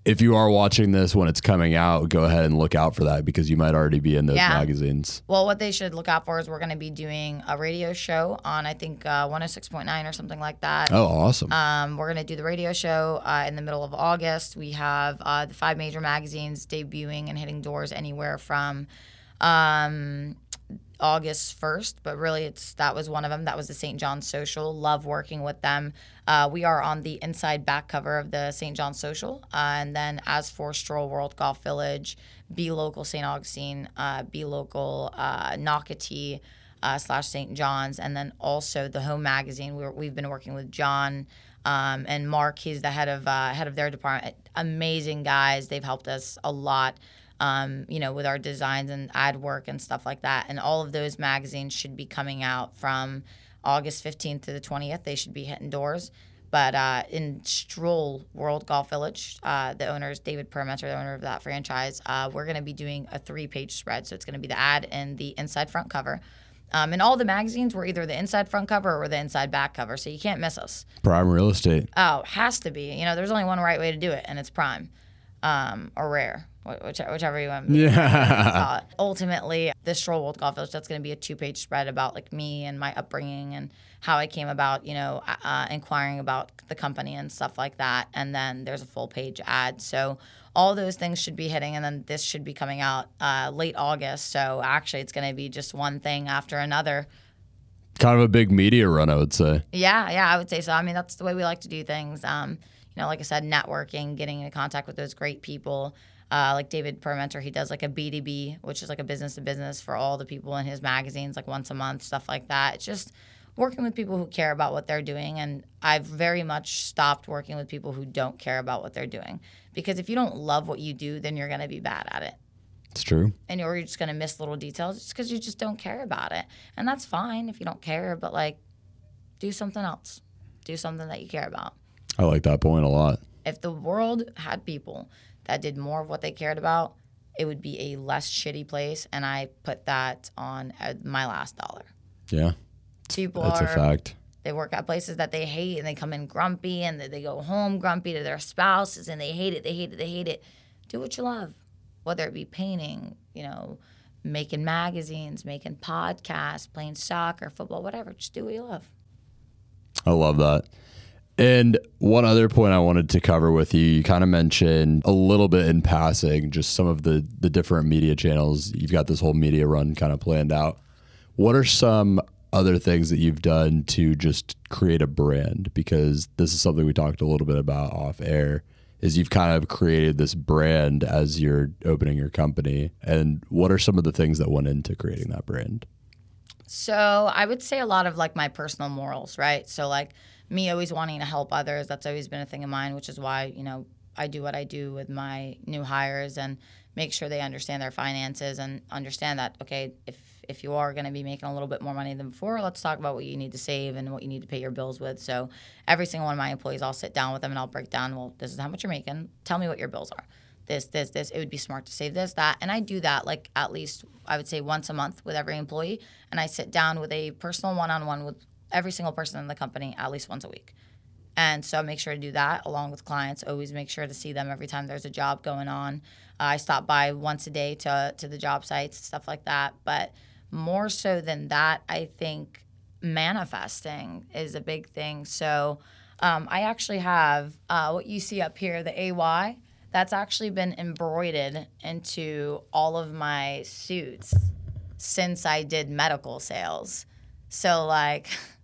if you are watching this when it's coming out, go ahead and look out for that because you might already be in those Yeah. magazines. Well, what they should look out for is we're going to be doing a radio show on, I think, uh, 106.9 or something like that. Oh, awesome. Um, we're going to do the radio show uh, in the middle of August. We have uh, the five major magazines debuting and hitting doors anywhere from um, August 1st, but really it's that was one of them. That was the St. John's Social. Love working with them. Uh, we are on the inside back cover of the St. John's Social. Uh, and then as for Stroll World Golf Village, Be Local St. Augustine, uh, Be Local uh, Nocatee uh, slash St. John's, and then also the Home Magazine. we we've been working with John. Um, and Mark, he's the head of uh, head of their department. Amazing guys. They've helped us a lot um, you know, with our designs and ad work and stuff like that. And all of those magazines should be coming out from August 15th to the 20th. They should be hitting doors. But uh, in Stroll World Golf Village, uh, the owner is David Permenter, the owner of that franchise. Uh, we're going to be doing a three page spread. So it's going to be the ad and the inside front cover. Um, and all the magazines were either the inside front cover or the inside back cover. So you can't miss us. Prime real estate. Oh, has to be. You know, there's only one right way to do it, and it's prime um, or rare whichever, whichever you want. Yeah. Ultimately, this Stroll World Golf Village, that's going to be a two page spread about like me and my upbringing and how I came about, you know, uh, inquiring about the company and stuff like that. And then there's a full page ad. So all those things should be hitting. And then this should be coming out uh, late August. So actually, it's going to be just one thing after another. Kind of a big media run, I would say. Yeah, yeah, I would say so. I mean, that's the way we like to do things. Um, you know, like I said, networking, getting in contact with those great people. Uh, like David Permenter, he does like a B2B, which is like a business to business for all the people in his magazines, like once a month, stuff like that. It's just working with people who care about what they're doing. And I've very much stopped working with people who don't care about what they're doing. Because if you don't love what you do, then you're going to be bad at it. It's true. And you're just going to miss little details just because you just don't care about it. And that's fine if you don't care, but like do something else. Do something that you care about. I like that point a lot. If the world had people that did more of what they cared about, it would be a less shitty place. And I put that on uh, my last dollar. Yeah. People That's are, a fact. They work at places that they hate and they come in grumpy and they go home grumpy to their spouses and they hate it, they hate it, they hate it. Do what you love, whether it be painting, you know, making magazines, making podcasts, playing soccer, football, whatever. Just do what you love. I love that. And one other point I wanted to cover with you, you kind of mentioned a little bit in passing, just some of the the different media channels. You've got this whole media run kind of planned out. What are some other things that you've done to just create a brand? Because this is something we talked a little bit about off air. Is you've kind of created this brand as you're opening your company, and what are some of the things that went into creating that brand? So I would say a lot of like my personal morals, right? So like me always wanting to help others. That's always been a thing of mine, which is why, you know, I do what I do with my new hires and make sure they understand their finances and understand that, okay, if if you are going to be making a little bit more money than before, let's talk about what you need to save and what you need to pay your bills with. So every single one of my employees, I'll sit down with them and I'll break down, well, this is how much you're making. Tell me what your bills are. This, this, this. It would be smart to save this, that. And I do that like at least, I would say once a month with every employee. And I sit down with a personal one on one with every single person in the company at least once a week. And so make sure to do that along with clients. Always make sure to see them every time there's a job going on. Uh, I stop by once a day to, to the job sites, stuff like that. But more so than that, I think manifesting is a big thing. So um, I actually have uh, what you see up here, the AY, that's actually been embroidered into all of my suits since I did medical sales. So, like,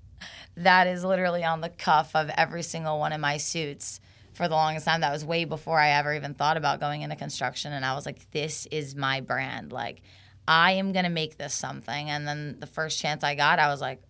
that is literally on the cuff of every single one of my suits for the longest time. That was way before I ever even thought about going into construction. And I was like, this is my brand. Like, I am going to make this something. And then the first chance I got, I was like,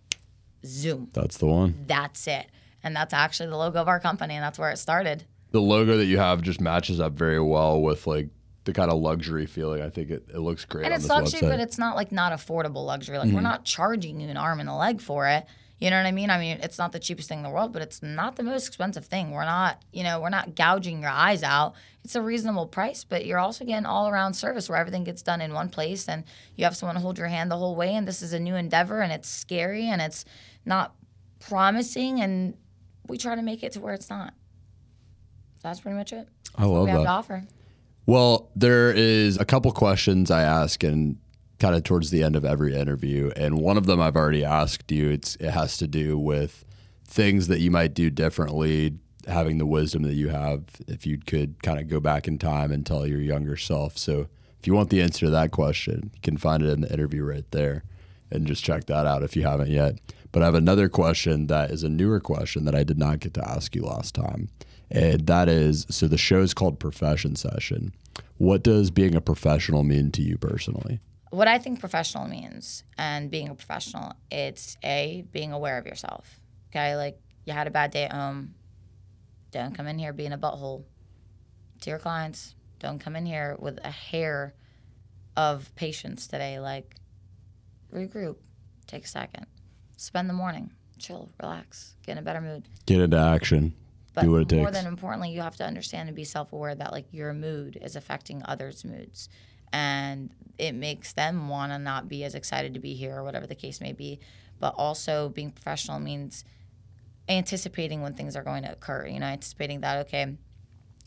zoom. That's the one. That's it. And that's actually the logo of our company. And that's where it started. The logo that you have just matches up very well with like the kind of luxury feeling. I think it, it looks great. And it's luxury, website. but it's not like not affordable luxury. Like mm-hmm. we're not charging you an arm and a leg for it. You know what I mean? I mean, it's not the cheapest thing in the world, but it's not the most expensive thing. We're not, you know, we're not gouging your eyes out. It's a reasonable price, but you're also getting all around service where everything gets done in one place and you have someone to hold your hand the whole way. And this is a new endeavor and it's scary and it's not promising. And we try to make it to where it's not. That's pretty much it. I love we that. have to offer. Well, there is a couple questions I ask, and kind of towards the end of every interview. And one of them I've already asked you. It's it has to do with things that you might do differently, having the wisdom that you have if you could kind of go back in time and tell your younger self. So If you want the answer to that question, you can find it in the interview right there and just check that out if you haven't yet. But I have another question that is a newer question that I did not get to ask you last time. And that is so the show is called Profession Session. What does being a professional mean to you personally? What I think professional means and being a professional, it's A, being aware of yourself. Okay. Like you had a bad day at home. Don't come in here being a butthole to your clients. Don't come in here with a hair of patience today. Like regroup, take a second, spend the morning, chill, relax, get in a better mood. Get into action. But Do what it more takes. than importantly, you have to understand and be self aware that like your mood is affecting others' moods. And it makes them want to not be as excited to be here or whatever the case may be. But also being professional means anticipating when things are going to occur. You know, anticipating that, okay,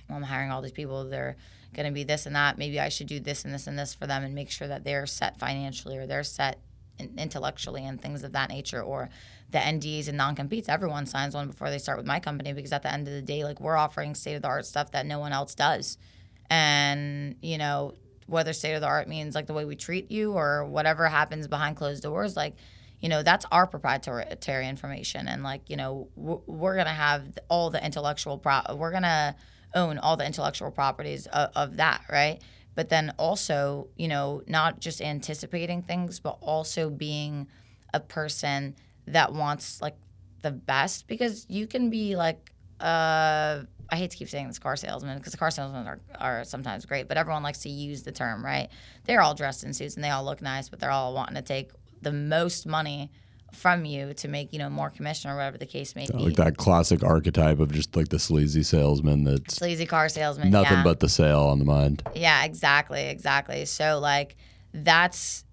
well, I'm hiring all these people, they're going to be this and that. Maybe I should do this and this and this for them and make sure that they're set financially or they're set intellectually and things of that nature. Or the NDAs and non competes, everyone signs one before they start with my company because at the end of the day, like we're offering state of the art stuff that no one else does. And, you know, whether state of the art means like the way we treat you or whatever happens behind closed doors, like, you know, that's our proprietary information. And like, you know, we're, going to have all the intellectual, pro- we're going to own all the intellectual properties of, of that, right? But then also, you know, not just anticipating things, but also being a person that wants like the best because you can be like uh I hate to keep saying this car salesman because the car salesmen are, are sometimes great, but everyone likes to use the term, right? They're all dressed in suits and they all look nice, but they're all wanting to take the most money from you to make, you know, more commission or whatever the case may be. Like that classic archetype of just like the sleazy salesman that's Sleazy car salesman. nothing yeah. but the sale on the mind. Yeah, exactly, exactly. So like that's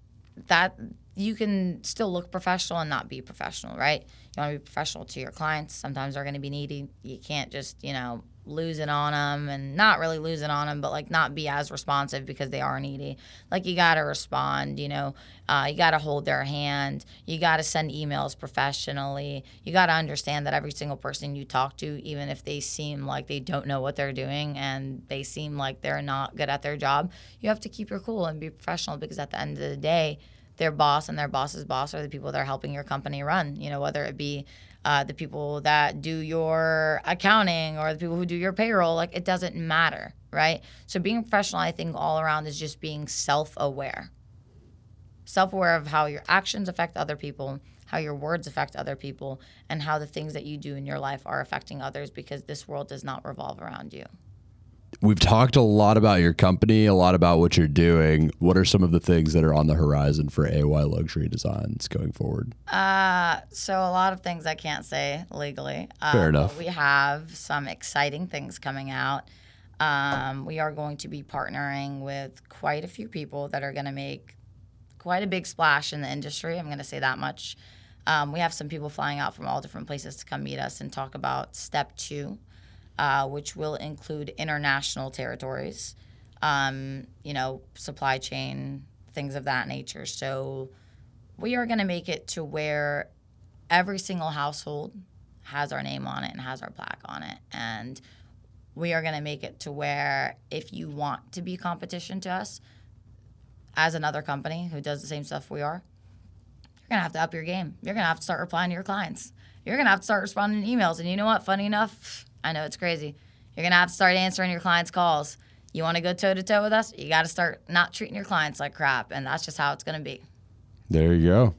that you can still look professional and not be professional, right? You want to be professional to your clients. Sometimes they're going to be needy. You can't just, you know, lose it on them and not really lose it on them, but like not be as responsive because they are needy. Like you got to respond, you know, uh, you got to hold their hand. You got to send emails professionally. You got to understand that every single person you talk to, even if they seem like they don't know what they're doing and they seem like they're not good at their job, you have to keep your cool and be professional because at the end of the day, their boss and their boss's boss are the people that are helping your company run. You know, whether it be uh, the people that do your accounting or the people who do your payroll, like it doesn't matter, right? So being professional, I think all around is just being self-aware, self-aware of how your actions affect other people, how your words affect other people, and how the things that you do in your life are affecting others because this world does not revolve around you. We've talked a lot about your company, a lot about what you're doing. What are some of the things that are on the horizon for AY Luxury Designs going forward? Uh, so a lot of things I can't say legally. Uh, Fair but enough. We have some exciting things coming out. Um, we are going to be partnering with quite a few people that are going to make quite a big splash in the industry. I'm going to say that much. Um, we have some people flying out from all different places to come meet us and talk about step two, uh, which will include international territories, um, you know, supply chain, things of that nature. So we are going to make it to where every single household has our name on it and has our plaque on it. And we are going to make it to where if you want to be competition to us as another company who does the same stuff we are, you're going to have to up your game. You're going to have to start replying to your clients. You're going to have to start responding to emails. And you know what? Funny enough, I know it's crazy. You're going to have to start answering your clients' calls. You want to go toe to toe with us? You got to start not treating your clients like crap. And that's just how it's going to be. There you go.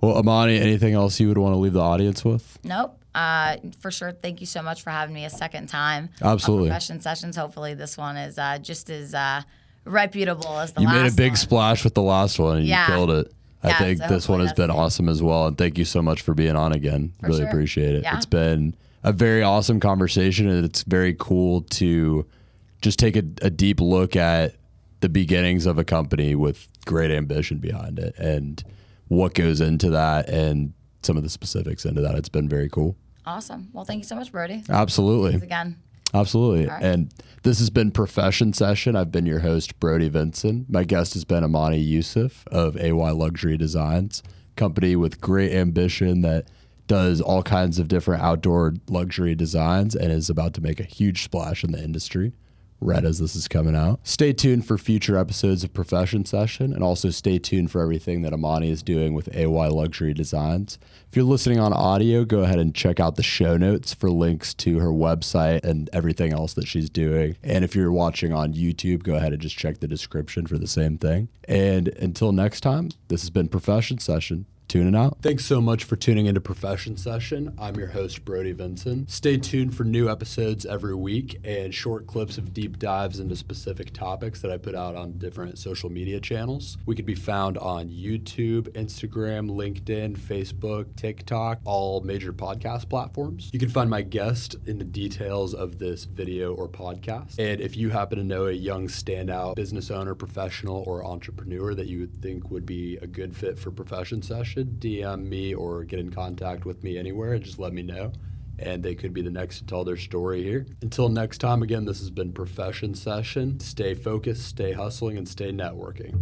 Well, Amany, anything else you would want to leave the audience with? Nope. Uh, for sure. Thank you so much for having me a second time. Absolutely. On Profession Sessions. Hopefully, this one is uh, just as uh, reputable as the You last You made a big one. splash with the last one and Yeah. you killed it. I Yeah, think so this one has been it. awesome as well. And thank you so much for being on again. really sure. appreciate it. Yeah. It's been a very awesome conversation and it's very cool to just take a, a deep look at the beginnings of a company with great ambition behind it and what goes into that and some of the specifics into that. It's been very cool. Awesome. Well, thank you so much, Brody. Absolutely. Thanks again. Absolutely. right. And this has been Profession Session. I've been your host, Brody Vinson. My guest has been Amany Youssef of AY Luxury Designs, company with great ambition that does all kinds of different outdoor luxury designs and is about to make a huge splash in the industry. right as this is coming out. Stay tuned for future episodes of Profession Session and also stay tuned for everything that Amany is doing with AY Luxury Designs. If you're listening on audio, go ahead and check out the show notes for links to her website and everything else that she's doing. And if you're watching on YouTube, go ahead and just check the description for the same thing. And until next time, this has been Profession Session tuning out. Thanks so much for tuning into Profession Session. I'm your host, Brody Vinson. Stay tuned for new episodes every week and short clips of deep dives into specific topics that I put out on different social media channels. We could be found on YouTube, Instagram, LinkedIn, Facebook, TikTok, all major podcast platforms. You can find my guest in the details of this video or podcast. And if you happen to know a young standout business owner, professional, or entrepreneur that you would think would be a good fit for Profession Session, should DM me or get in contact with me anywhere and just let me know. And they could be the next to tell their story here. Until next time, again, this has been Profession Session. Stay focused, stay hustling, and stay networking.